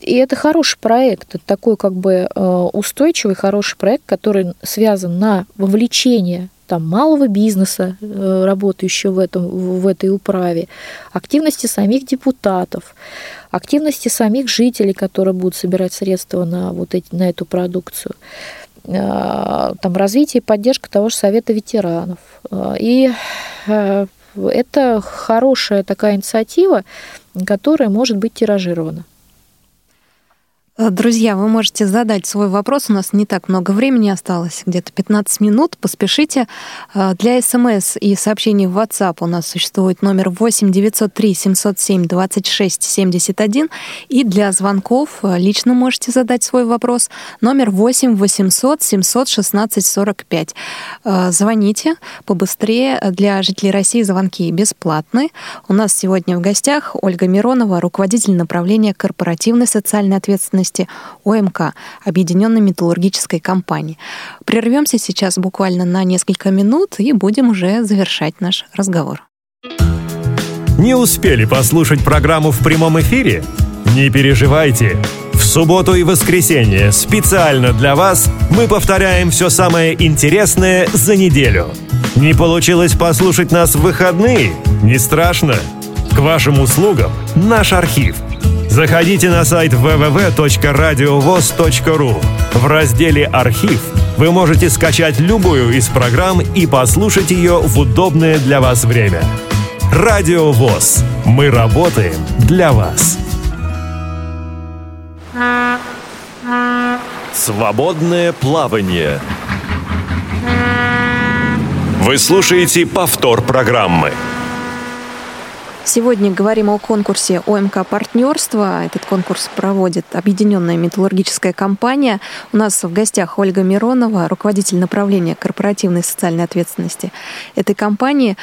И это хороший проект, это такой как бы э, устойчивый, хороший проект, который связан на вовлечение там, малого бизнеса, э, работающего в, этом, в этой управе, активности самих депутатов, активности самих жителей, которые будут собирать средства на, вот эти, на эту продукцию. Э, там, развитие и поддержка того же Совета ветеранов. Э, и э, это хорошая такая инициатива, которая может быть тиражирована. Э, друзья, вы можете задать свой вопрос. У нас не так много времени осталось, где-то 15 минут. Поспешите. Э, для смс и сообщений в WhatsApp у нас существует номер 8 903 707 26 71. И для звонков э, лично можете задать свой вопрос. Номер 8 800 716 45. Звоните побыстрее. Для жителей России звонки бесплатны. У нас сегодня в гостях Ольга Миронова, руководитель направления корпоративной социальной ответственности деятельности ОМК, Объединенной металлургической компании. Прервемся сейчас буквально на несколько минут и будем уже завершать наш разговор. Не успели послушать программу в прямом эфире? Не переживайте. В субботу и воскресенье специально для вас мы повторяем все самое интересное за неделю. Не получилось послушать нас в выходные? Не страшно. К вашим услугам наш архив – Заходите на сайт www.radiovoz.ru. В разделе «Архив» вы можете скачать любую из программ и послушать ее в удобное для вас время. Радио ВОЗ. Мы работаем для вас. Свободное плавание. Вы слушаете повтор программы. Сегодня говорим о конкурсе ОМК «Партнерство». Этот конкурс проводит Объединенная металлургическая компания. У нас в гостях Ольга Миронова, руководитель направления корпоративной социальной ответственности этой компании.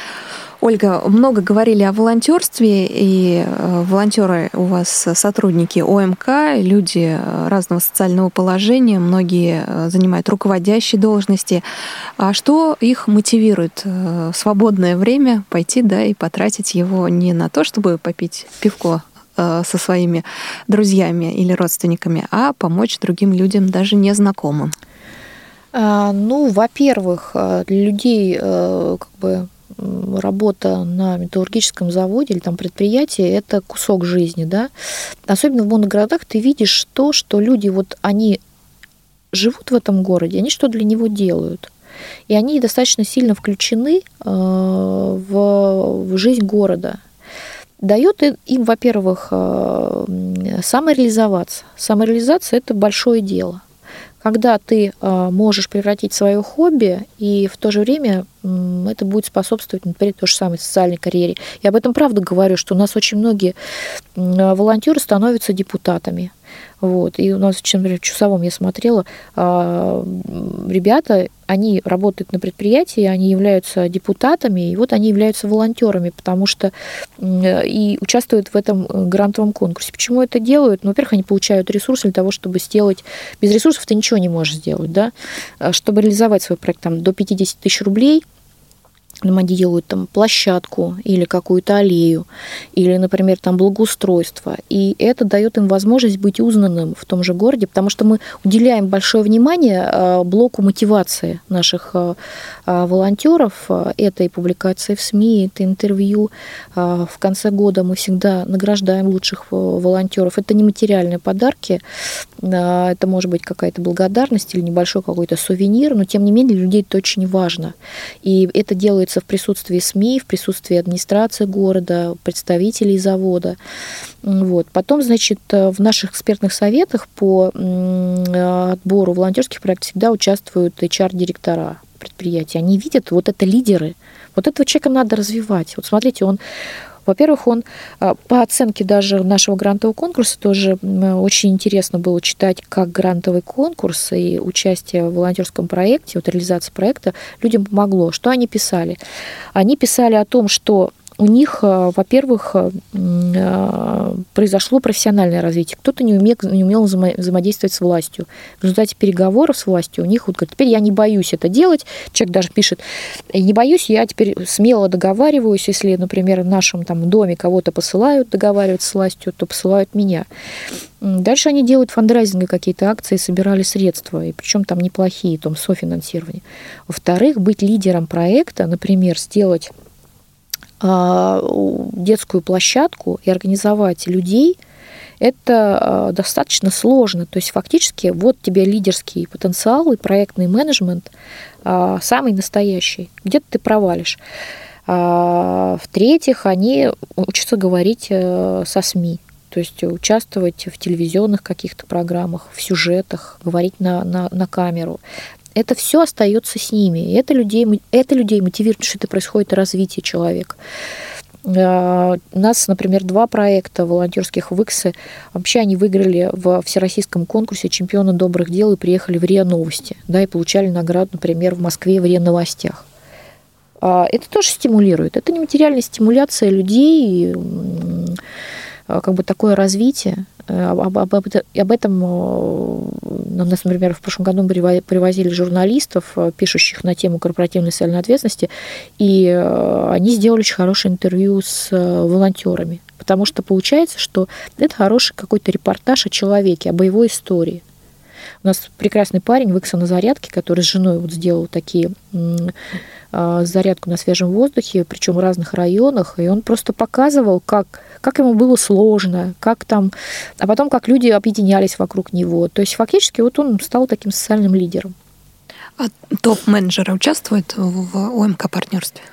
Ольга, много говорили о волонтерстве, и э, волонтеры у вас сотрудники ОМК, люди э, разного социального положения, многие э, занимают руководящие должности. А что их мотивирует в свободное время пойти да, и потратить его не на то, чтобы попить пивко со своими друзьями или родственниками, а помочь другим людям, даже незнакомым? А, ну, во-первых, для людей как бы работа на металлургическом заводе или там предприятии – это кусок жизни, да. Особенно в моногородах ты видишь то, что люди вот они живут в этом городе, они что для него делают. И они достаточно сильно включены э, в, в жизнь города. Дает им, во-первых, э, самореализоваться. Самореализация – это большое дело когда ты а, можешь превратить свое хобби, и в то же время это будет способствовать, например, той же самой социальной карьере. Я об этом правда говорю, что у нас очень многие волонтеры становятся депутатами. Вот. И у нас, например, в Чусовом я смотрела, а, ребята, они работают на предприятии, они являются депутатами, и вот они являются волонтерами, потому что и участвуют в этом э, грантовом конкурсе. Почему это делают? Ну, во-первых, они получают ресурсы для того, чтобы сделать... Без ресурсов ты ничего не можешь сделать, да? А чтобы реализовать свой проект там, до 50 тысяч рублей – нам они делают там площадку или какую-то аллею, или, например, там благоустройство. И это дает им возможность быть узнанным в том же городе, потому что мы уделяем большое внимание а, блоку мотивации наших а, а, волонтеров. Это и публикации в СМИ, это интервью. В конце года мы всегда награждаем лучших волонтеров. Это не материальные подарки, это может быть какая-то благодарность или небольшой какой-то сувенир, но тем не менее для людей это очень важно. И это делает делается в присутствии СМИ, в присутствии администрации города, представителей завода. Вот. Потом, значит, э, в наших экспертных советах по отбору волонтерских проектов всегда участвуют HR-директора предприятия. Они видят, вот это лидеры, вот этого человека надо развивать. Вот смотрите, он Во-первых, он а, по оценке даже нашего грантового конкурса тоже очень интересно было читать, как грантовый конкурс и участие в волонтерском проекте, вот реализация проекта людям помогло. Что они писали? Они писали о том, что у них, э, во-первых, э, э, произошло профессиональное развитие. Кто-то не умел, не умел взаимодействовать с властью. В результате переговоров с властью у них вот говорят, теперь я не боюсь это делать. Человек даже пишет, не боюсь, я теперь смело договариваюсь, если, например, в нашем там доме кого-то посылают договариваться с властью, то посылают меня. Дальше они делают фандрайзинги, какие-то акции, собирали средства, и причем там неплохие, там софинансирование. Во-вторых, быть лидером проекта, например, сделать детскую площадку и организовать людей, это а, достаточно сложно. То есть фактически вот тебе лидерский потенциал и проектный менеджмент а, самый настоящий. Где-то ты провалишь. В-третьих, они учатся говорить э, со СМИ. То есть участвовать в телевизионных каких-то программах, в сюжетах, говорить на, на, на камеру это все остается с ними. И это людей, это людей мотивирует, что это происходит развитие человека. А, у нас, например, два проекта волонтерских в Иксе. Вообще они выиграли в всероссийском конкурсе чемпиона добрых дел и приехали в РИА Новости. Да, и получали награду, например, в Москве в РИА Новостях. А, это тоже стимулирует. Это не материальная стимуляция людей, а, как бы такое развитие. Э, об, об, об этом э, нас, например, в прошлом году привозили журналистов, э, пишущих на тему корпоративной социальной ответственности, и они сделали очень хорошее интервью с волонтерами. Потому что получается, что это хороший какой-то репортаж о человеке, об его истории. У нас прекрасный парень в зарядке, который с женой вот сделал такие зарядку на свежем воздухе, причем в разных районах, и он просто показывал, как как ему было сложно, как там, а потом как люди объединялись вокруг него. То есть фактически вот он стал таким социальным лидером. А топ-менеджеры участвуют в ОМК-партнерстве?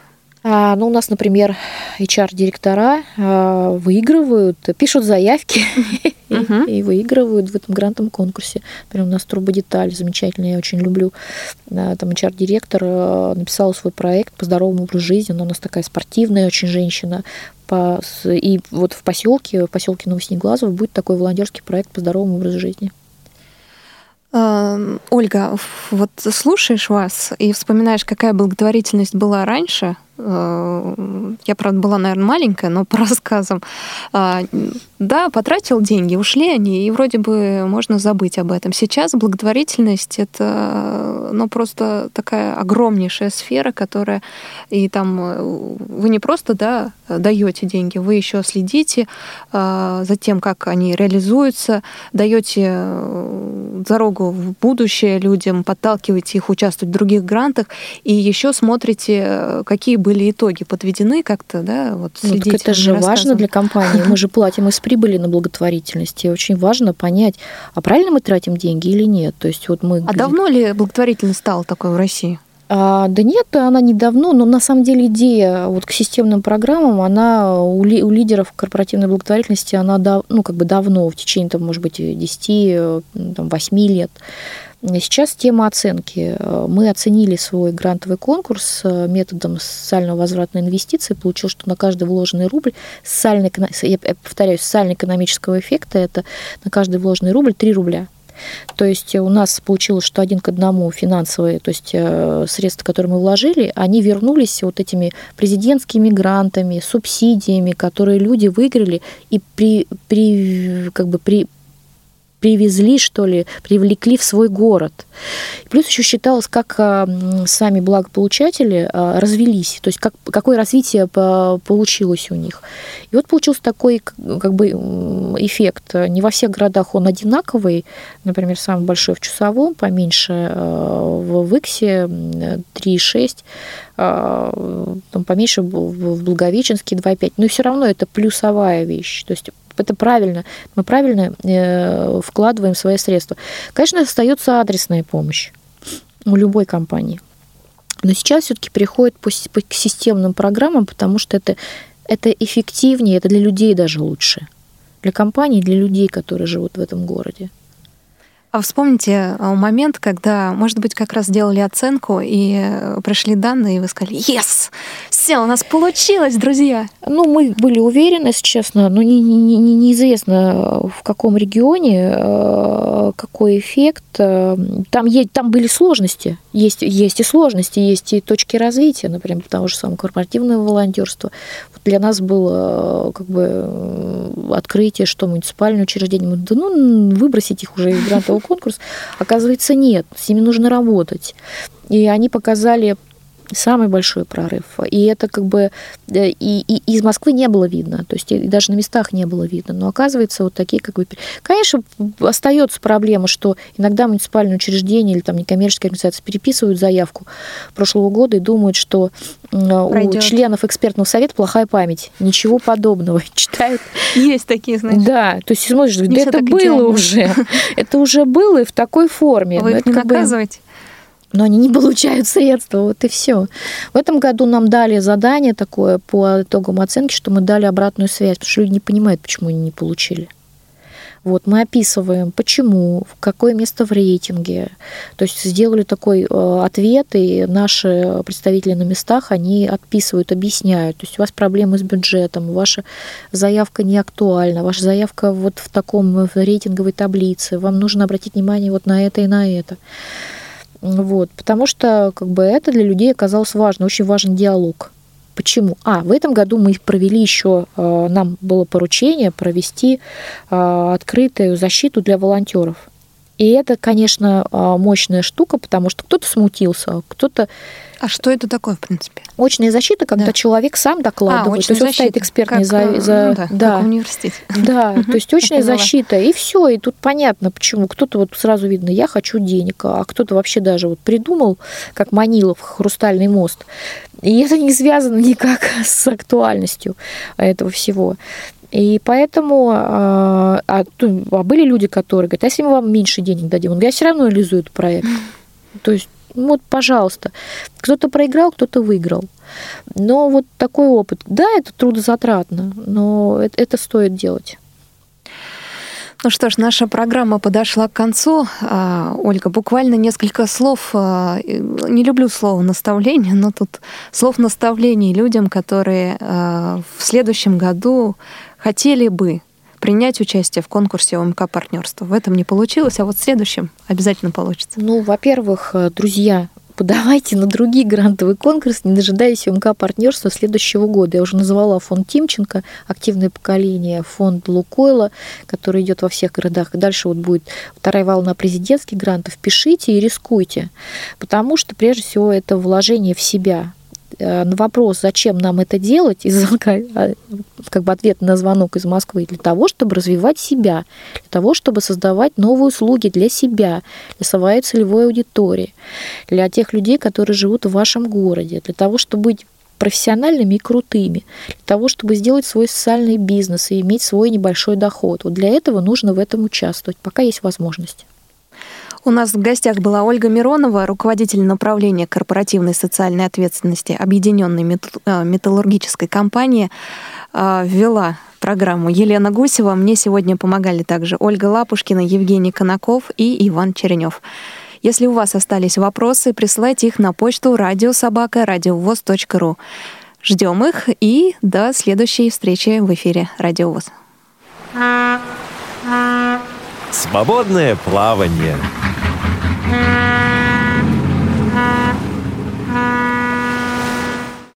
А, ну, у нас, например, HR-директора а, выигрывают, пишут заявки uh-huh. и, и выигрывают в этом грантовом конкурсе. Прям у нас Деталь замечательно, я очень люблю. А, там HR-директор а, написал свой проект по здоровому образу жизни, она у нас такая спортивная очень женщина. По, и вот в поселке, в поселке Новоснеглазово будет такой волонтерский проект по здоровому образу жизни. Ольга, вот слушаешь вас и вспоминаешь, какая благотворительность была раньше, я, правда, была, наверное, маленькая, но по рассказам. А, да, потратил деньги, ушли они, и вроде бы можно забыть об этом. Сейчас благотворительность — это ну, просто такая огромнейшая сфера, которая... И там э, вы не просто да, даете деньги, вы еще следите за тем, как они реализуются, даете э, дорогу в будущее людям, подталкиваете их участвовать в других грантах, и еще смотрите, какие были итоги подведены как-то, да, вот ну, так это же важно для компании. Мы же платим из прибыли на благотворительность, и очень важно понять, а правильно мы тратим деньги или нет. То есть вот мы. А давно ли благотворительность стала такой в России? А, да нет, она недавно, но на самом деле идея вот к системным программам, она у, ли, у лидеров корпоративной благотворительности, она дав, ну, как бы давно, в течение, там, может быть, 10-8 лет. Сейчас тема оценки. Мы оценили свой грантовый конкурс э, методом социального возврата инвестиций. Получилось, что на каждый вложенный рубль, социально, я повторяю, социально-экономического эффекта, это на каждый вложенный рубль 3 рубля. То есть у нас получилось, что один к одному финансовые, то есть э, средства, которые мы вложили, они вернулись вот этими президентскими грантами, субсидиями, которые люди выиграли и при, при, как бы при, привезли, что ли, привлекли в свой город. Плюс еще считалось, как а, сами благополучатели а, развелись, то есть как, какое развитие получилось у них. И вот получился такой как бы эффект. Не во всех городах он одинаковый. Например, самый большой в Чусовом, поменьше а, в Виксе 3,6 там поменьше в Благовещенске 2,5. Но все равно это плюсовая вещь. То есть это правильно. Мы правильно э, вкладываем свои средства. Конечно, остается адресная помощь у любой компании. Но сейчас все-таки переходит по, по, к системным программам, потому что это, это эффективнее, это для людей даже лучше. Для компаний, для людей, которые живут в этом городе. А вспомните э, момент, когда, может быть, как раз делали оценку и э, пришли данные, и вы сказали, yes, все, у нас получилось, друзья. Ну, мы были уверены, если честно, но не, не, не, неизвестно, в каком регионе, э, какой эффект. Там, есть, там были сложности, есть, есть и сложности, есть и точки развития, например, того же самого корпоративного волонтерства. Для нас было как бы открытие, что муниципальные учреждения, да ну, выбросить их уже из грантового конкурс. Оказывается, нет, с ними нужно работать. И они показали самый большой прорыв. И это как бы и, и из Москвы не было видно, то есть и даже на местах не было видно. Но оказывается, вот такие как бы... Конечно, остается проблема, что иногда муниципальные учреждения или там некоммерческие организации переписывают заявку прошлого года и думают, что Пройдет. у членов экспертного совета плохая память. Ничего подобного. Читают. Есть такие, значит. Да, то есть смотришь, да это было уже. Это уже было и в такой форме. Вы их не наказываете? Но они не получают средства, вот и все. В этом году нам дали задание такое по итогам оценки, что мы дали обратную связь, потому что люди не понимают, почему они не получили. Вот, мы описываем, почему, в какое место в рейтинге. То есть сделали такой э, ответ, и наши представители на местах, они отписывают, объясняют. То есть у вас проблемы с бюджетом, ваша заявка не актуальна, ваша заявка вот в таком в рейтинговой таблице, вам нужно обратить внимание вот на это и на это. Вот, потому что как бы это для людей оказалось важно, очень важен диалог. Почему? А, в этом году мы провели еще, э, нам было поручение провести э, открытую защиту для волонтеров. И это, конечно, э, мощная штука, потому что кто-то смутился, кто-то а что это такое, в принципе? Очная защита, когда да. человек сам докладывает. А, то есть он стоит экспертный как, за... за... Ну, да, да. Как университет. Да, то есть очная защита, и все. И тут понятно, почему. Кто-то вот сразу видно, я хочу денег, а кто-то вообще даже вот придумал, как Манилов, хрустальный мост. И это не связано никак с актуальностью этого всего. И поэтому а, а, а были люди, которые говорят, а если мы вам меньше денег дадим? Он говорит, я все равно реализую этот проект. То есть ну, вот, пожалуйста. Кто-то проиграл, кто-то выиграл. Но вот такой опыт, да, это трудозатратно, но это, это стоит делать. Ну что ж, наша программа подошла к концу. А, Ольга, буквально несколько слов. А, не люблю слово наставление, но тут слов наставлений людям, которые а, в следующем году хотели бы принять участие в конкурсе ОМК партнерства. В этом не получилось, а вот в следующем обязательно получится. Ну, во-первых, э, друзья, подавайте на другие грантовые конкурсы, не дожидаясь МК партнерства следующего года. Я уже называла фонд Тимченко, активное поколение, фонд Лукойла, который идет во всех городах. Дальше вот будет вторая волна президентских грантов. Пишите и рискуйте, потому что прежде всего это вложение в себя. Э, на вопрос, зачем нам это делать, из а, как бы ответ на звонок из Москвы, для того, чтобы развивать себя, для того, чтобы создавать новые услуги для себя, для своей целевой аудитории, для тех людей, которые живут в вашем городе, для того, чтобы быть профессиональными и крутыми, для того, чтобы сделать свой социальный бизнес и иметь свой небольшой доход. Вот для этого нужно в этом участвовать, пока есть возможность. У нас в гостях была Ольга Миронова, руководитель направления корпоративной социальной ответственности Объединенной э, металлургической компании, э, ввела программу Елена Гусева. Мне сегодня помогали также Ольга Лапушкина, Евгений Конаков и Иван Черенев. Если у вас остались вопросы, присылайте их на почту радиособака.радиовоз.ру. Ждем их и до следующей встречи в эфире Радио ВОЗ. Свободное плавание. Música